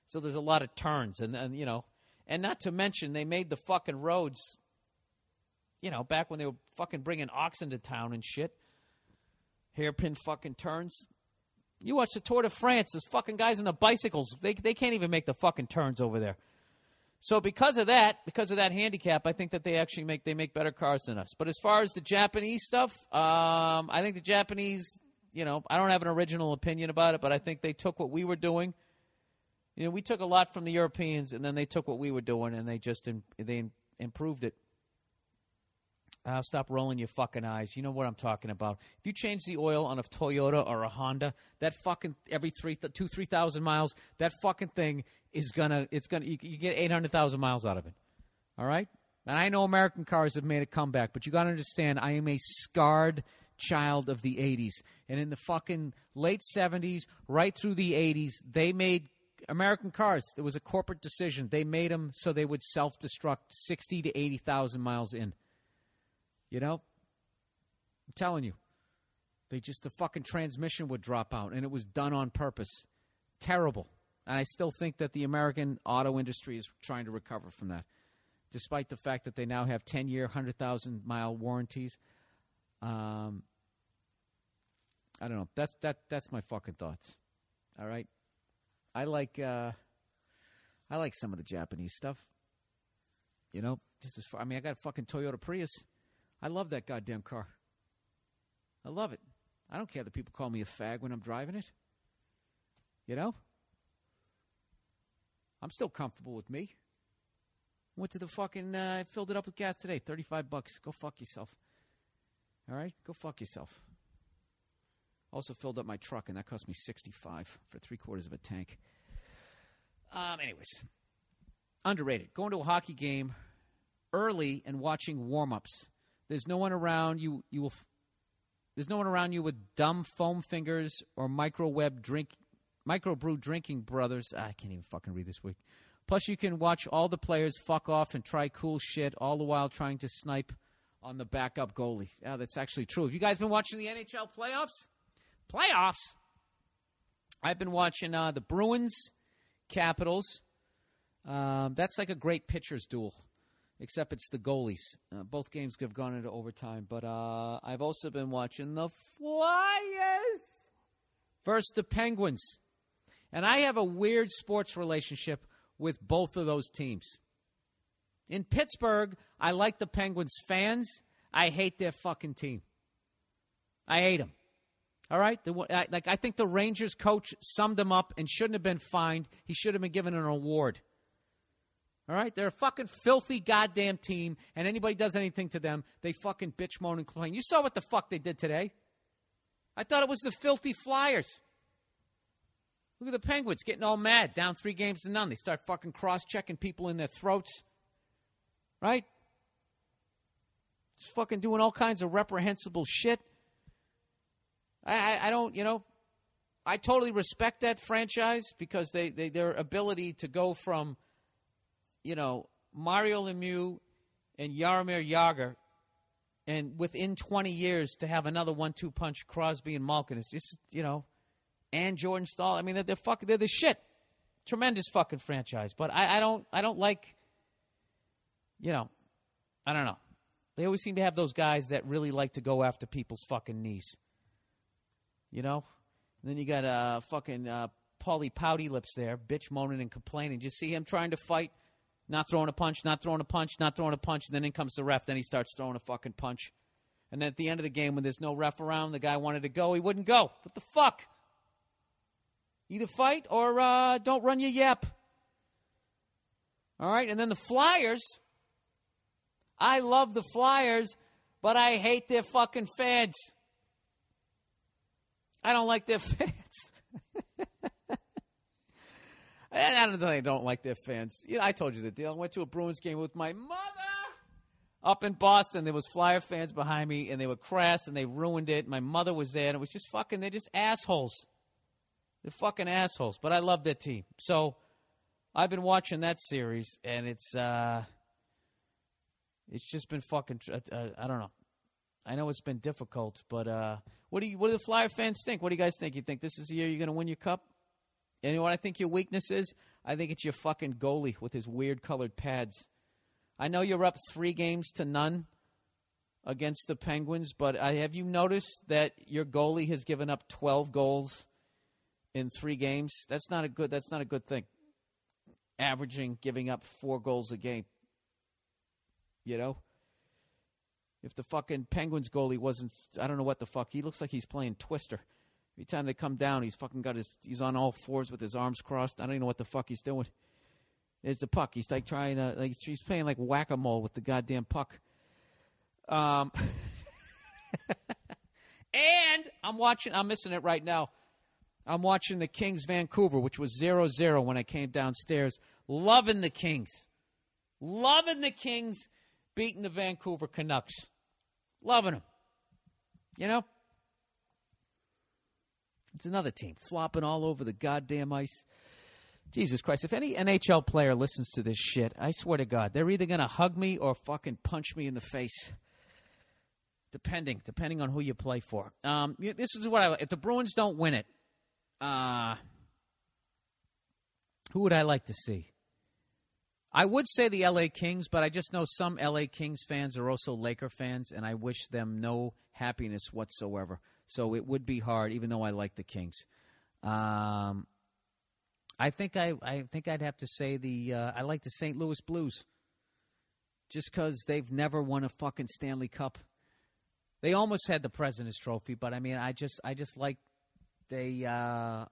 So there's a lot of turns and, and you know, and not to mention they made the fucking roads. You know, back when they were fucking bringing oxen to town and shit, hairpin fucking turns. You watch the Tour de France. Those fucking guys on the bicycles, they they can't even make the fucking turns over there. So because of that, because of that handicap, I think that they actually make they make better cars than us. But as far as the Japanese stuff, um, I think the Japanese, you know, I don't have an original opinion about it, but I think they took what we were doing. You know, we took a lot from the Europeans, and then they took what we were doing, and they just im- they improved it. Uh, stop rolling your fucking eyes. You know what I'm talking about. If you change the oil on a Toyota or a Honda, that fucking every three, two, three thousand miles, that fucking thing is gonna, it's gonna, you, you get eight hundred thousand miles out of it. All right. And I know American cars have made a comeback, but you got to understand, I am a scarred child of the '80s, and in the fucking late '70s, right through the '80s, they made American cars. There was a corporate decision. They made them so they would self-destruct sixty to eighty thousand miles in. You know? I'm telling you. They just, the fucking transmission would drop out, and it was done on purpose. Terrible. And I still think that the American auto industry is trying to recover from that, despite the fact that they now have 10 year, 100,000 mile warranties. Um, I don't know. That's, that, that's my fucking thoughts. All right? I like, uh, I like some of the Japanese stuff. You know, as far, I mean, I got a fucking Toyota Prius. I love that goddamn car. I love it. I don't care that people call me a fag when I'm driving it. You know? I'm still comfortable with me. Went to the fucking, uh, filled it up with gas today. 35 bucks. Go fuck yourself. All right? Go fuck yourself. Also filled up my truck, and that cost me 65 for three quarters of a tank. Um, anyways, underrated. Going to a hockey game early and watching warm ups. There's no one around you. You will. There's no one around you with dumb foam fingers or microweb drink, microbrew drinking brothers. I can't even fucking read this week. Plus, you can watch all the players fuck off and try cool shit, all the while trying to snipe on the backup goalie. Yeah, that's actually true. Have you guys been watching the NHL playoffs? Playoffs. I've been watching uh, the Bruins, Capitals. Um, that's like a great pitchers duel except it's the goalies. Uh, both games have gone into overtime, but uh, I've also been watching the Flyers versus the Penguins. And I have a weird sports relationship with both of those teams. In Pittsburgh, I like the Penguins fans. I hate their fucking team. I hate them. All right, the, I- like I think the Rangers coach summed them up and shouldn't have been fined. He should have been given an award. All right, they're a fucking filthy goddamn team, and anybody does anything to them, they fucking bitch, moan, and complain. You saw what the fuck they did today. I thought it was the filthy Flyers. Look at the Penguins getting all mad, down three games to none. They start fucking cross checking people in their throats. Right? Just fucking doing all kinds of reprehensible shit. I, I, I don't, you know, I totally respect that franchise because they, they their ability to go from, you know, Mario Lemieux and Jaromir Jagr, and within 20 years to have another one-two punch Crosby and Malkin is just, you know, and Jordan Staal. I mean, they're, they're fucking, they're the shit. Tremendous fucking franchise, but I, I don't, I don't like, you know, I don't know. They always seem to have those guys that really like to go after people's fucking knees. You know? And then you got uh, fucking uh, Paulie Pouty Lips there, bitch moaning and complaining. Just see him trying to fight, not throwing a punch, not throwing a punch, not throwing a punch. And then in comes the ref. Then he starts throwing a fucking punch. And then at the end of the game, when there's no ref around, the guy wanted to go. He wouldn't go. What the fuck? Either fight or uh, don't run your yap. All right? And then the Flyers. I love the Flyers, but I hate their fucking fans. I don't like their fans. And I don't I don't like their fans. You know, I told you the deal. I went to a Bruins game with my mother up in Boston. There was Flyer fans behind me, and they were crass, and they ruined it. My mother was there, and it was just fucking. They're just assholes. They're fucking assholes. But I love their team. So I've been watching that series, and it's uh, it's just been fucking. tr- Uh, I don't know. I know it's been difficult, but uh, what do you? What do the Flyer fans think? What do you guys think? You think this is the year you're going to win your cup? You know what I think your weakness is? I think it's your fucking goalie with his weird colored pads. I know you're up three games to none against the Penguins, but I, have you noticed that your goalie has given up 12 goals in three games? That's not a good. That's not a good thing. Averaging giving up four goals a game. You know, if the fucking Penguins goalie wasn't, I don't know what the fuck. He looks like he's playing Twister. Every time they come down, he's fucking got his, he's on all fours with his arms crossed. I don't even know what the fuck he's doing. There's the puck. He's like trying to, like he's playing like whack a mole with the goddamn puck. Um, and I'm watching. I'm missing it right now. I'm watching the Kings Vancouver, which was 0-0 when I came downstairs. Loving the Kings, loving the Kings beating the Vancouver Canucks. Loving them. You know. It's another team flopping all over the goddamn ice. Jesus Christ, if any NHL player listens to this shit, I swear to God, they're either going to hug me or fucking punch me in the face. Depending, depending on who you play for. Um, this is what I if the Bruins don't win it, uh, who would I like to see? I would say the LA Kings, but I just know some LA Kings fans are also Laker fans, and I wish them no happiness whatsoever. So it would be hard, even though I like the Kings. Um, I think I, I think I'd have to say the uh, I like the St. Louis Blues, just because they've never won a fucking Stanley Cup. They almost had the President's Trophy, but I mean, I just I just like they. Uh,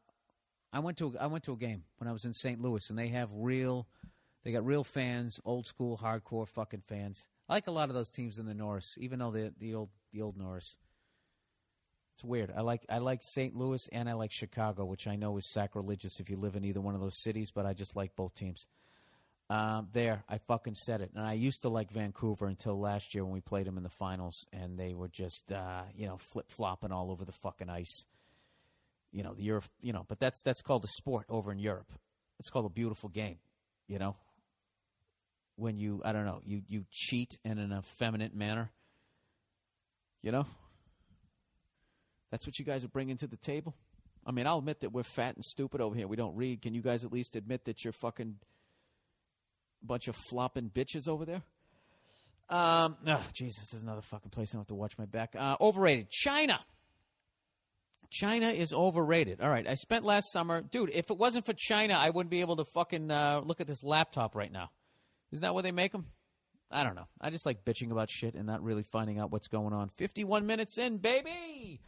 I went to I went to a game when I was in St. Louis, and they have real. They got real fans, old school, hardcore fucking fans. I like a lot of those teams in the Norris, even though the the old the old Norris. It's weird. I like I like St. Louis and I like Chicago, which I know is sacrilegious if you live in either one of those cities, but I just like both teams. Um, there, I fucking said it. And I used to like Vancouver until last year when we played them in the finals, and they were just uh, you know flip flopping all over the fucking ice. You know the Europe, you know, but that's that's called a sport over in Europe. It's called a beautiful game. You know, when you I don't know you you cheat in an effeminate manner. You know, that's what you guys are bringing to the table. I mean, I'll admit that we're fat and stupid over here. We don't read. Can you guys at least admit that you're fucking bunch of flopping bitches over there? Um, oh, Jesus, this is another fucking place I don't have to watch my back. Uh, overrated. China. China is overrated. All right, I spent last summer, dude. If it wasn't for China, I wouldn't be able to fucking uh, look at this laptop right now. Isn't that where they make them? I don't know. I just like bitching about shit and not really finding out what's going on. Fifty-one minutes in, baby.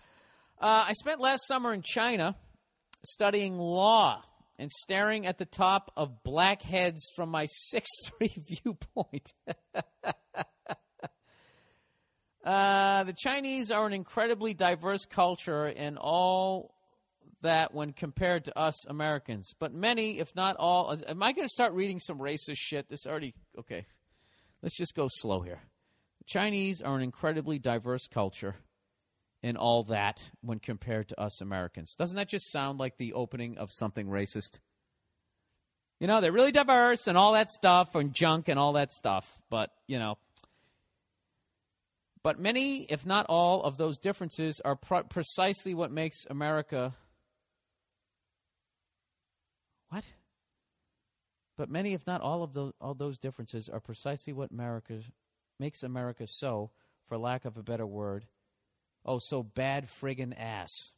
Uh, I spent last summer in China studying law and staring at the top of blackheads from my 6 3 viewpoint. uh, the Chinese are an incredibly diverse culture in all that when compared to us Americans. But many, if not all, am I going to start reading some racist shit? This already, okay. Let's just go slow here. The Chinese are an incredibly diverse culture in all that when compared to us Americans. Doesn't that just sound like the opening of something racist? You know, they're really diverse and all that stuff and junk and all that stuff, but, you know. But many, if not all, of those differences are pr- precisely what makes America. What? But many, if not all of those, all those differences are precisely what America makes America so, for lack of a better word, Oh, so bad friggin' ass.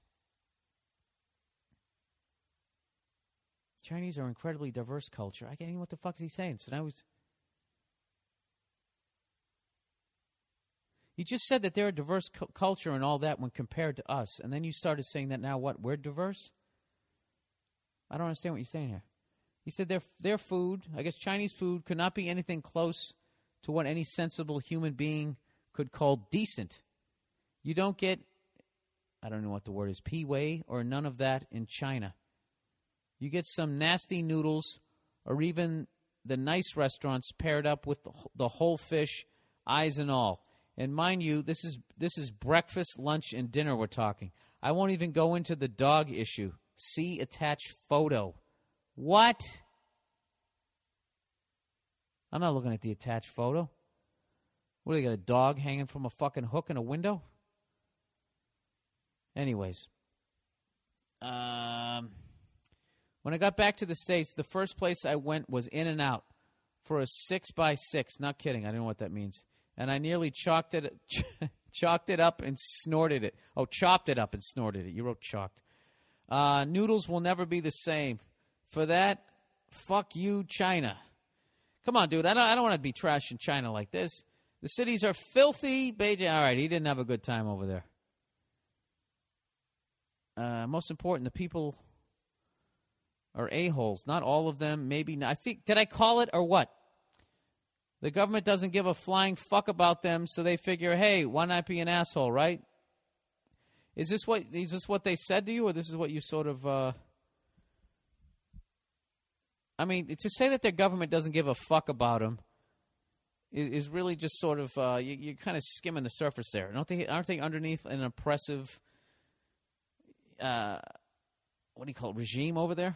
Chinese are incredibly diverse culture. I can't even what the fuck is he saying. So now he's. You just said that they're a diverse cu- culture and all that when compared to us, and then you started saying that now what? We're diverse. I don't understand what you're saying here. He said their their food, I guess Chinese food, could not be anything close to what any sensible human being could call decent. You don't get, I don't know what the word is, Pei Wei or none of that in China. You get some nasty noodles or even the nice restaurants paired up with the, the whole fish, eyes and all. And mind you, this is this is breakfast, lunch, and dinner we're talking. I won't even go into the dog issue. See attached photo. What? I'm not looking at the attached photo. What, do they got a dog hanging from a fucking hook in a window? Anyways, um, when I got back to the States, the first place I went was In-N-Out for a six by six. Not kidding. I don't know what that means. And I nearly chalked it, chalked it up and snorted it. Oh, chopped it up and snorted it. You wrote chalked. Uh, noodles will never be the same. For that, fuck you, China. Come on, dude. I don't, I don't want to be trashing China like this. The cities are filthy. Beijing. All right, he didn't have a good time over there. Uh, most important, the people are a-holes. Not all of them, maybe not. I think, did I call it or what? The government doesn't give a flying fuck about them, so they figure, hey, why not be an asshole, right? Is this what is this what they said to you, or this is what you sort of? Uh... I mean, to say that their government doesn't give a fuck about them is, is really just sort of uh, you, you're kind of skimming the surface there. Don't they? Aren't they underneath an oppressive? Uh, what do you call it? Regime over there.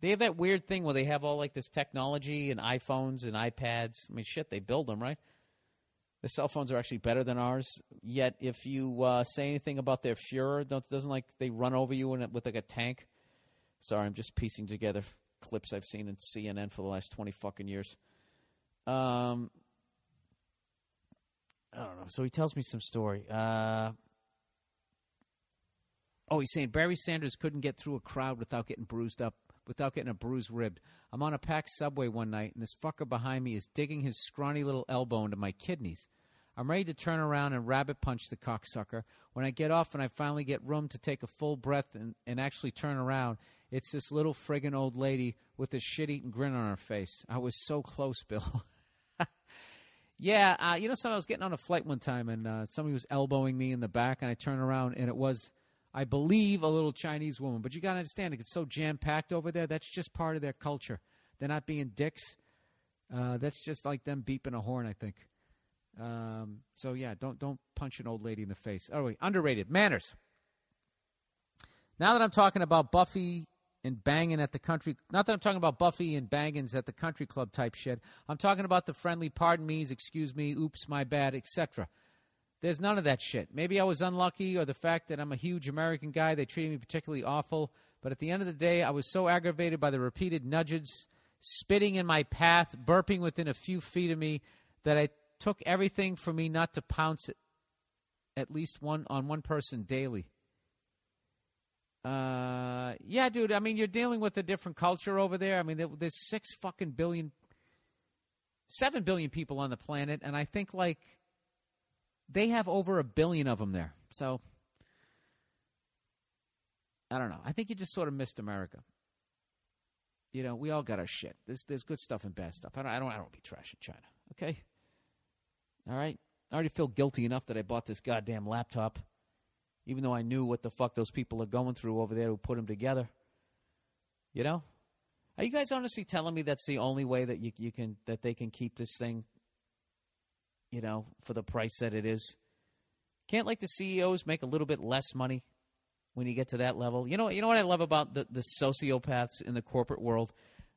They have that weird thing where they have all like this technology and iPhones and iPads. I mean, shit, they build them, right? The cell phones are actually better than ours. Yet, if you uh, say anything about their Fuhrer, doesn't like they run over you in it with like a tank. Sorry, I'm just piecing together clips I've seen in CNN for the last twenty fucking years. Um, I don't know. So he tells me some story. Uh, oh, he's saying Barry Sanders couldn't get through a crowd without getting bruised up, without getting a bruise ribbed. I'm on a packed subway one night, and this fucker behind me is digging his scrawny little elbow into my kidneys. I'm ready to turn around and rabbit punch the cocksucker. When I get off and I finally get room to take a full breath and, and actually turn around, it's this little friggin' old lady with a shit eating grin on her face. I was so close, Bill. yeah, uh, you know, so I was getting on a flight one time and uh, somebody was elbowing me in the back, and I turned around and it was, I believe, a little Chinese woman. But you got to understand, it gets so jam packed over there. That's just part of their culture. They're not being dicks. Uh, that's just like them beeping a horn, I think. Um, so yeah, don't don't punch an old lady in the face. Oh wait, underrated manners. Now that I'm talking about Buffy and banging at the country, not that I'm talking about Buffy and bangings at the country club type shit. I'm talking about the friendly pardon me's, excuse me, oops, my bad, etc. There's none of that shit. Maybe I was unlucky, or the fact that I'm a huge American guy, they treated me particularly awful. But at the end of the day, I was so aggravated by the repeated nudges, spitting in my path, burping within a few feet of me, that I took everything for me not to pounce at, least one on one person daily. Uh, yeah, dude. I mean, you're dealing with a different culture over there. I mean, there, there's six fucking billion, seven billion people on the planet, and I think like they have over a billion of them there. So I don't know. I think you just sort of missed America. You know, we all got our shit. There's there's good stuff and bad stuff. I don't I don't I don't be trashing China. Okay. All right. I already feel guilty enough that I bought this goddamn laptop, even though I knew what the fuck those people are going through over there who put them together. You know, are you guys honestly telling me that's the only way that you you can that they can keep this thing? You know, for the price that it is. Can't like the CEOs make a little bit less money when you get to that level? You know, you know what I love about the the sociopaths in the corporate world.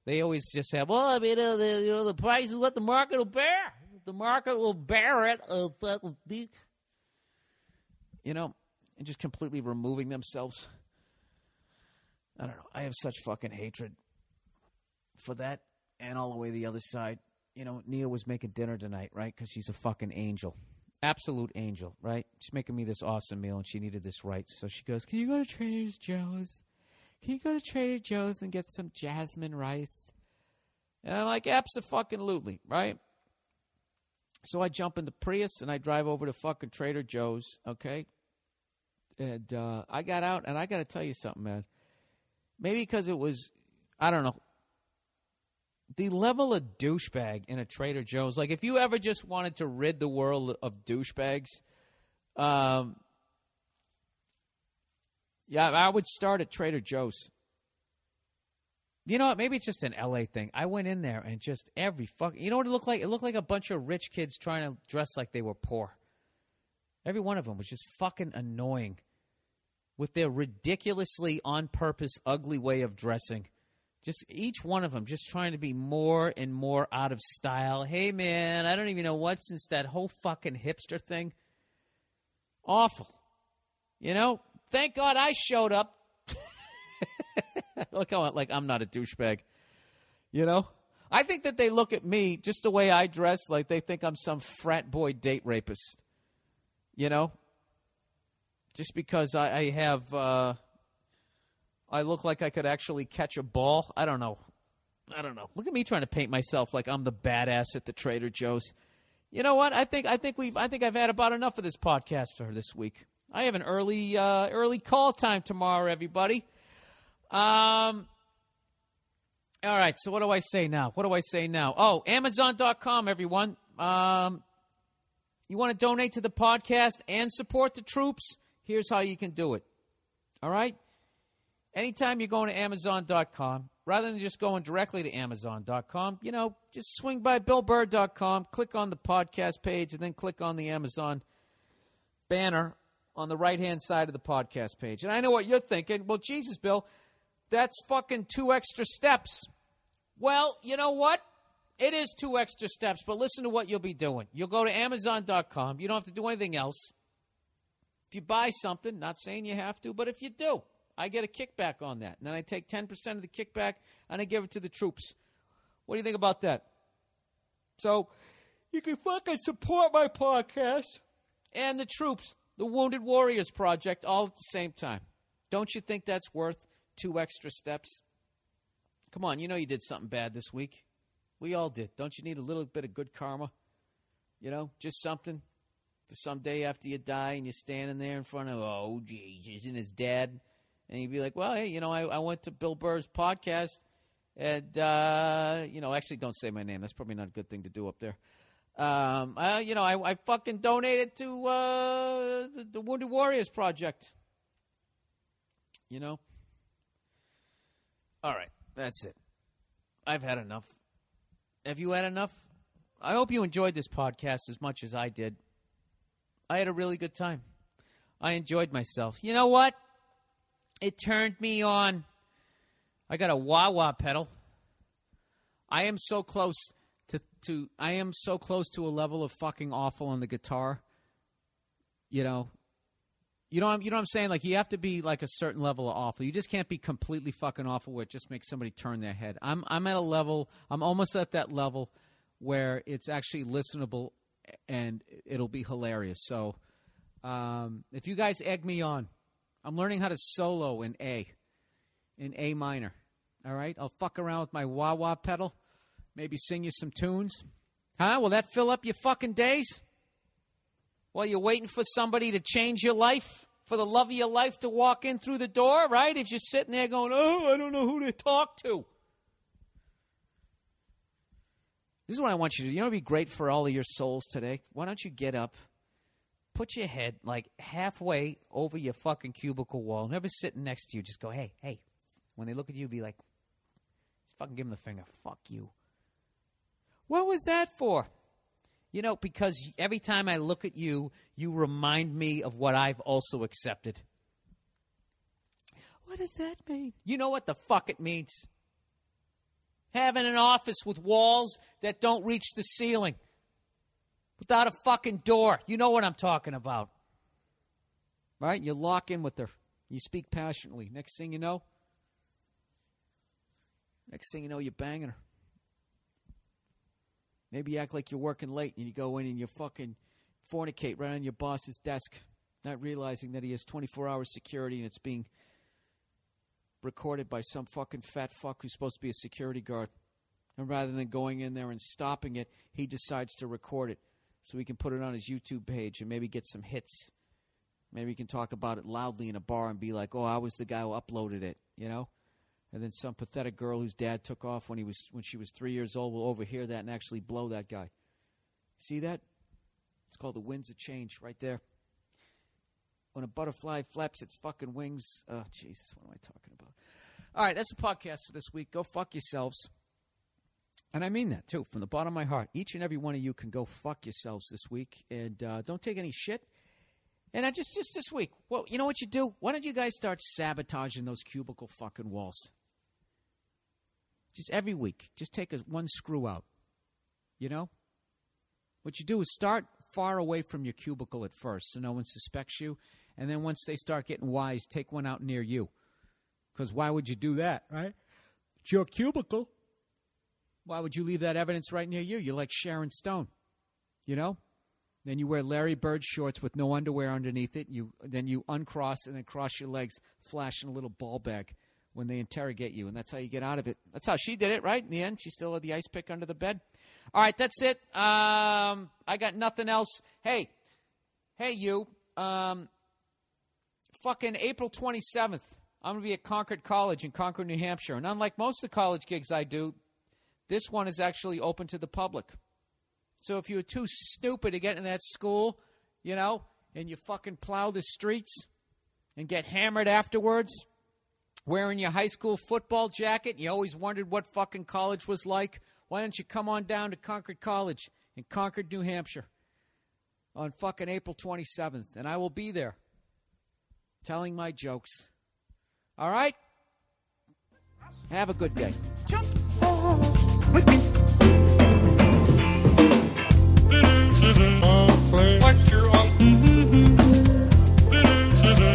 They always just have, well, I mean, uh, the, you know, the price is what the market will bear. The market will bear it. Uh, you know, and just completely removing themselves. I don't know. I have such fucking hatred for that and all the way the other side. You know, Nia was making dinner tonight, right? Because she's a fucking angel. Absolute angel, right? She's making me this awesome meal and she needed this right. So she goes, Can you go to Trader Joe's? Can you go to Trader Joe's and get some jasmine rice? And I'm like, Absolutely, right? So I jump in the Prius and I drive over to fucking Trader Joe's, okay? And uh, I got out and I got to tell you something, man. Maybe because it was, I don't know, the level of douchebag in a Trader Joe's. Like, if you ever just wanted to rid the world of douchebags, um, yeah, I would start at Trader Joe's. You know what? Maybe it's just an LA thing. I went in there and just every fuck. You know what it looked like? It looked like a bunch of rich kids trying to dress like they were poor. Every one of them was just fucking annoying with their ridiculously on purpose ugly way of dressing. Just each one of them just trying to be more and more out of style. Hey man, I don't even know what since that whole fucking hipster thing. Awful. You know, thank God I showed up. Look how like I'm not a douchebag. You know? I think that they look at me just the way I dress like they think I'm some frat boy date rapist. You know? Just because I, I have uh I look like I could actually catch a ball. I don't know. I don't know. Look at me trying to paint myself like I'm the badass at the Trader Joe's. You know what? I think I think we've I think I've had about enough of this podcast for this week. I have an early uh, early call time tomorrow, everybody. Um. All right. So what do I say now? What do I say now? Oh, Amazon.com, everyone. Um, you want to donate to the podcast and support the troops? Here's how you can do it. All right. Anytime you're going to Amazon.com, rather than just going directly to Amazon.com, you know, just swing by BillBurr.com, click on the podcast page, and then click on the Amazon banner on the right hand side of the podcast page. And I know what you're thinking. Well, Jesus, Bill, that's fucking two extra steps. Well, you know what? It is two extra steps, but listen to what you'll be doing. You'll go to Amazon.com. You don't have to do anything else. If you buy something, not saying you have to, but if you do, I get a kickback on that. And then I take 10% of the kickback and I give it to the troops. What do you think about that? So you can fucking support my podcast and the troops, the Wounded Warriors Project, all at the same time. Don't you think that's worth two extra steps? Come on, you know you did something bad this week. We all did. Don't you need a little bit of good karma? You know, just something for some day after you die and you're standing there in front of, oh, Jesus, and his dad and you'd be like, well, hey, you know, I, I went to Bill Burr's podcast, and uh, you know, actually, don't say my name. That's probably not a good thing to do up there. Um, I, you know, I, I fucking donated to uh, the, the Wounded Warriors Project. You know. All right, that's it. I've had enough. Have you had enough? I hope you enjoyed this podcast as much as I did. I had a really good time. I enjoyed myself. You know what? It turned me on. I got a wah wah pedal. I am so close to, to I am so close to a level of fucking awful on the guitar. You know, you know, I'm- you know what I'm saying? Like you have to be like a certain level of awful. You just can't be completely fucking awful where it just makes somebody turn their head. I'm I'm at a level. I'm almost at that level where it's actually listenable and it'll be hilarious. So, um, if you guys egg me on, I'm learning how to solo in A, in A minor. All right, I'll fuck around with my wah wah pedal, maybe sing you some tunes. Huh? Will that fill up your fucking days? While you're waiting for somebody to change your life? for the love of your life to walk in through the door, right? If you're sitting there going, oh, I don't know who to talk to. This is what I want you to do. You know would be great for all of your souls today? Why don't you get up, put your head like halfway over your fucking cubicle wall, never sitting next to you. Just go, hey, hey. When they look at you, be like, just fucking give them the finger. Fuck you. What was that for? You know, because every time I look at you, you remind me of what I've also accepted. What does that mean? You know what the fuck it means? Having an office with walls that don't reach the ceiling without a fucking door. You know what I'm talking about. Right? You lock in with her. You speak passionately. Next thing you know, next thing you know, you're banging her. Maybe you act like you're working late and you go in and you fucking fornicate right on your boss's desk, not realizing that he has 24 hours security and it's being recorded by some fucking fat fuck who's supposed to be a security guard. And rather than going in there and stopping it, he decides to record it so he can put it on his YouTube page and maybe get some hits. Maybe he can talk about it loudly in a bar and be like, "Oh, I was the guy who uploaded it," you know? And then some pathetic girl whose dad took off when he was when she was 3 years old will overhear that and actually blow that guy. See that? It's called the winds of change right there. When a butterfly flaps its fucking wings. Oh, Jesus, what am I talking about? All right, that's the podcast for this week. Go fuck yourselves. And I mean that too, from the bottom of my heart. Each and every one of you can go fuck yourselves this week, and uh, don't take any shit. And I just just this week, well, you know what you do? Why don't you guys start sabotaging those cubicle fucking walls? Just every week, just take a, one screw out. You know, what you do is start far away from your cubicle at first, so no one suspects you, and then once they start getting wise, take one out near you. Because why would you do that, right? It's your cubicle. Why would you leave that evidence right near you? You're like Sharon Stone, you know. Then you wear Larry Bird shorts with no underwear underneath it. You then you uncross and then cross your legs, flashing a little ball bag when they interrogate you, and that's how you get out of it. That's how she did it, right? In the end, she still had the ice pick under the bed. All right, that's it. Um, I got nothing else. Hey, hey, you. Um, fucking April twenty seventh. I'm going to be at Concord College in Concord, New Hampshire. And unlike most of the college gigs I do, this one is actually open to the public. So if you were too stupid to get in that school, you know, and you fucking plow the streets and get hammered afterwards, wearing your high school football jacket, you always wondered what fucking college was like, why don't you come on down to Concord College in Concord, New Hampshire on fucking April 27th? And I will be there telling my jokes. All right? Have a good day. Jump with me. Unclean. Lecture on.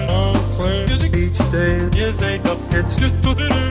Unclean. Music Each day is a it's just unclean.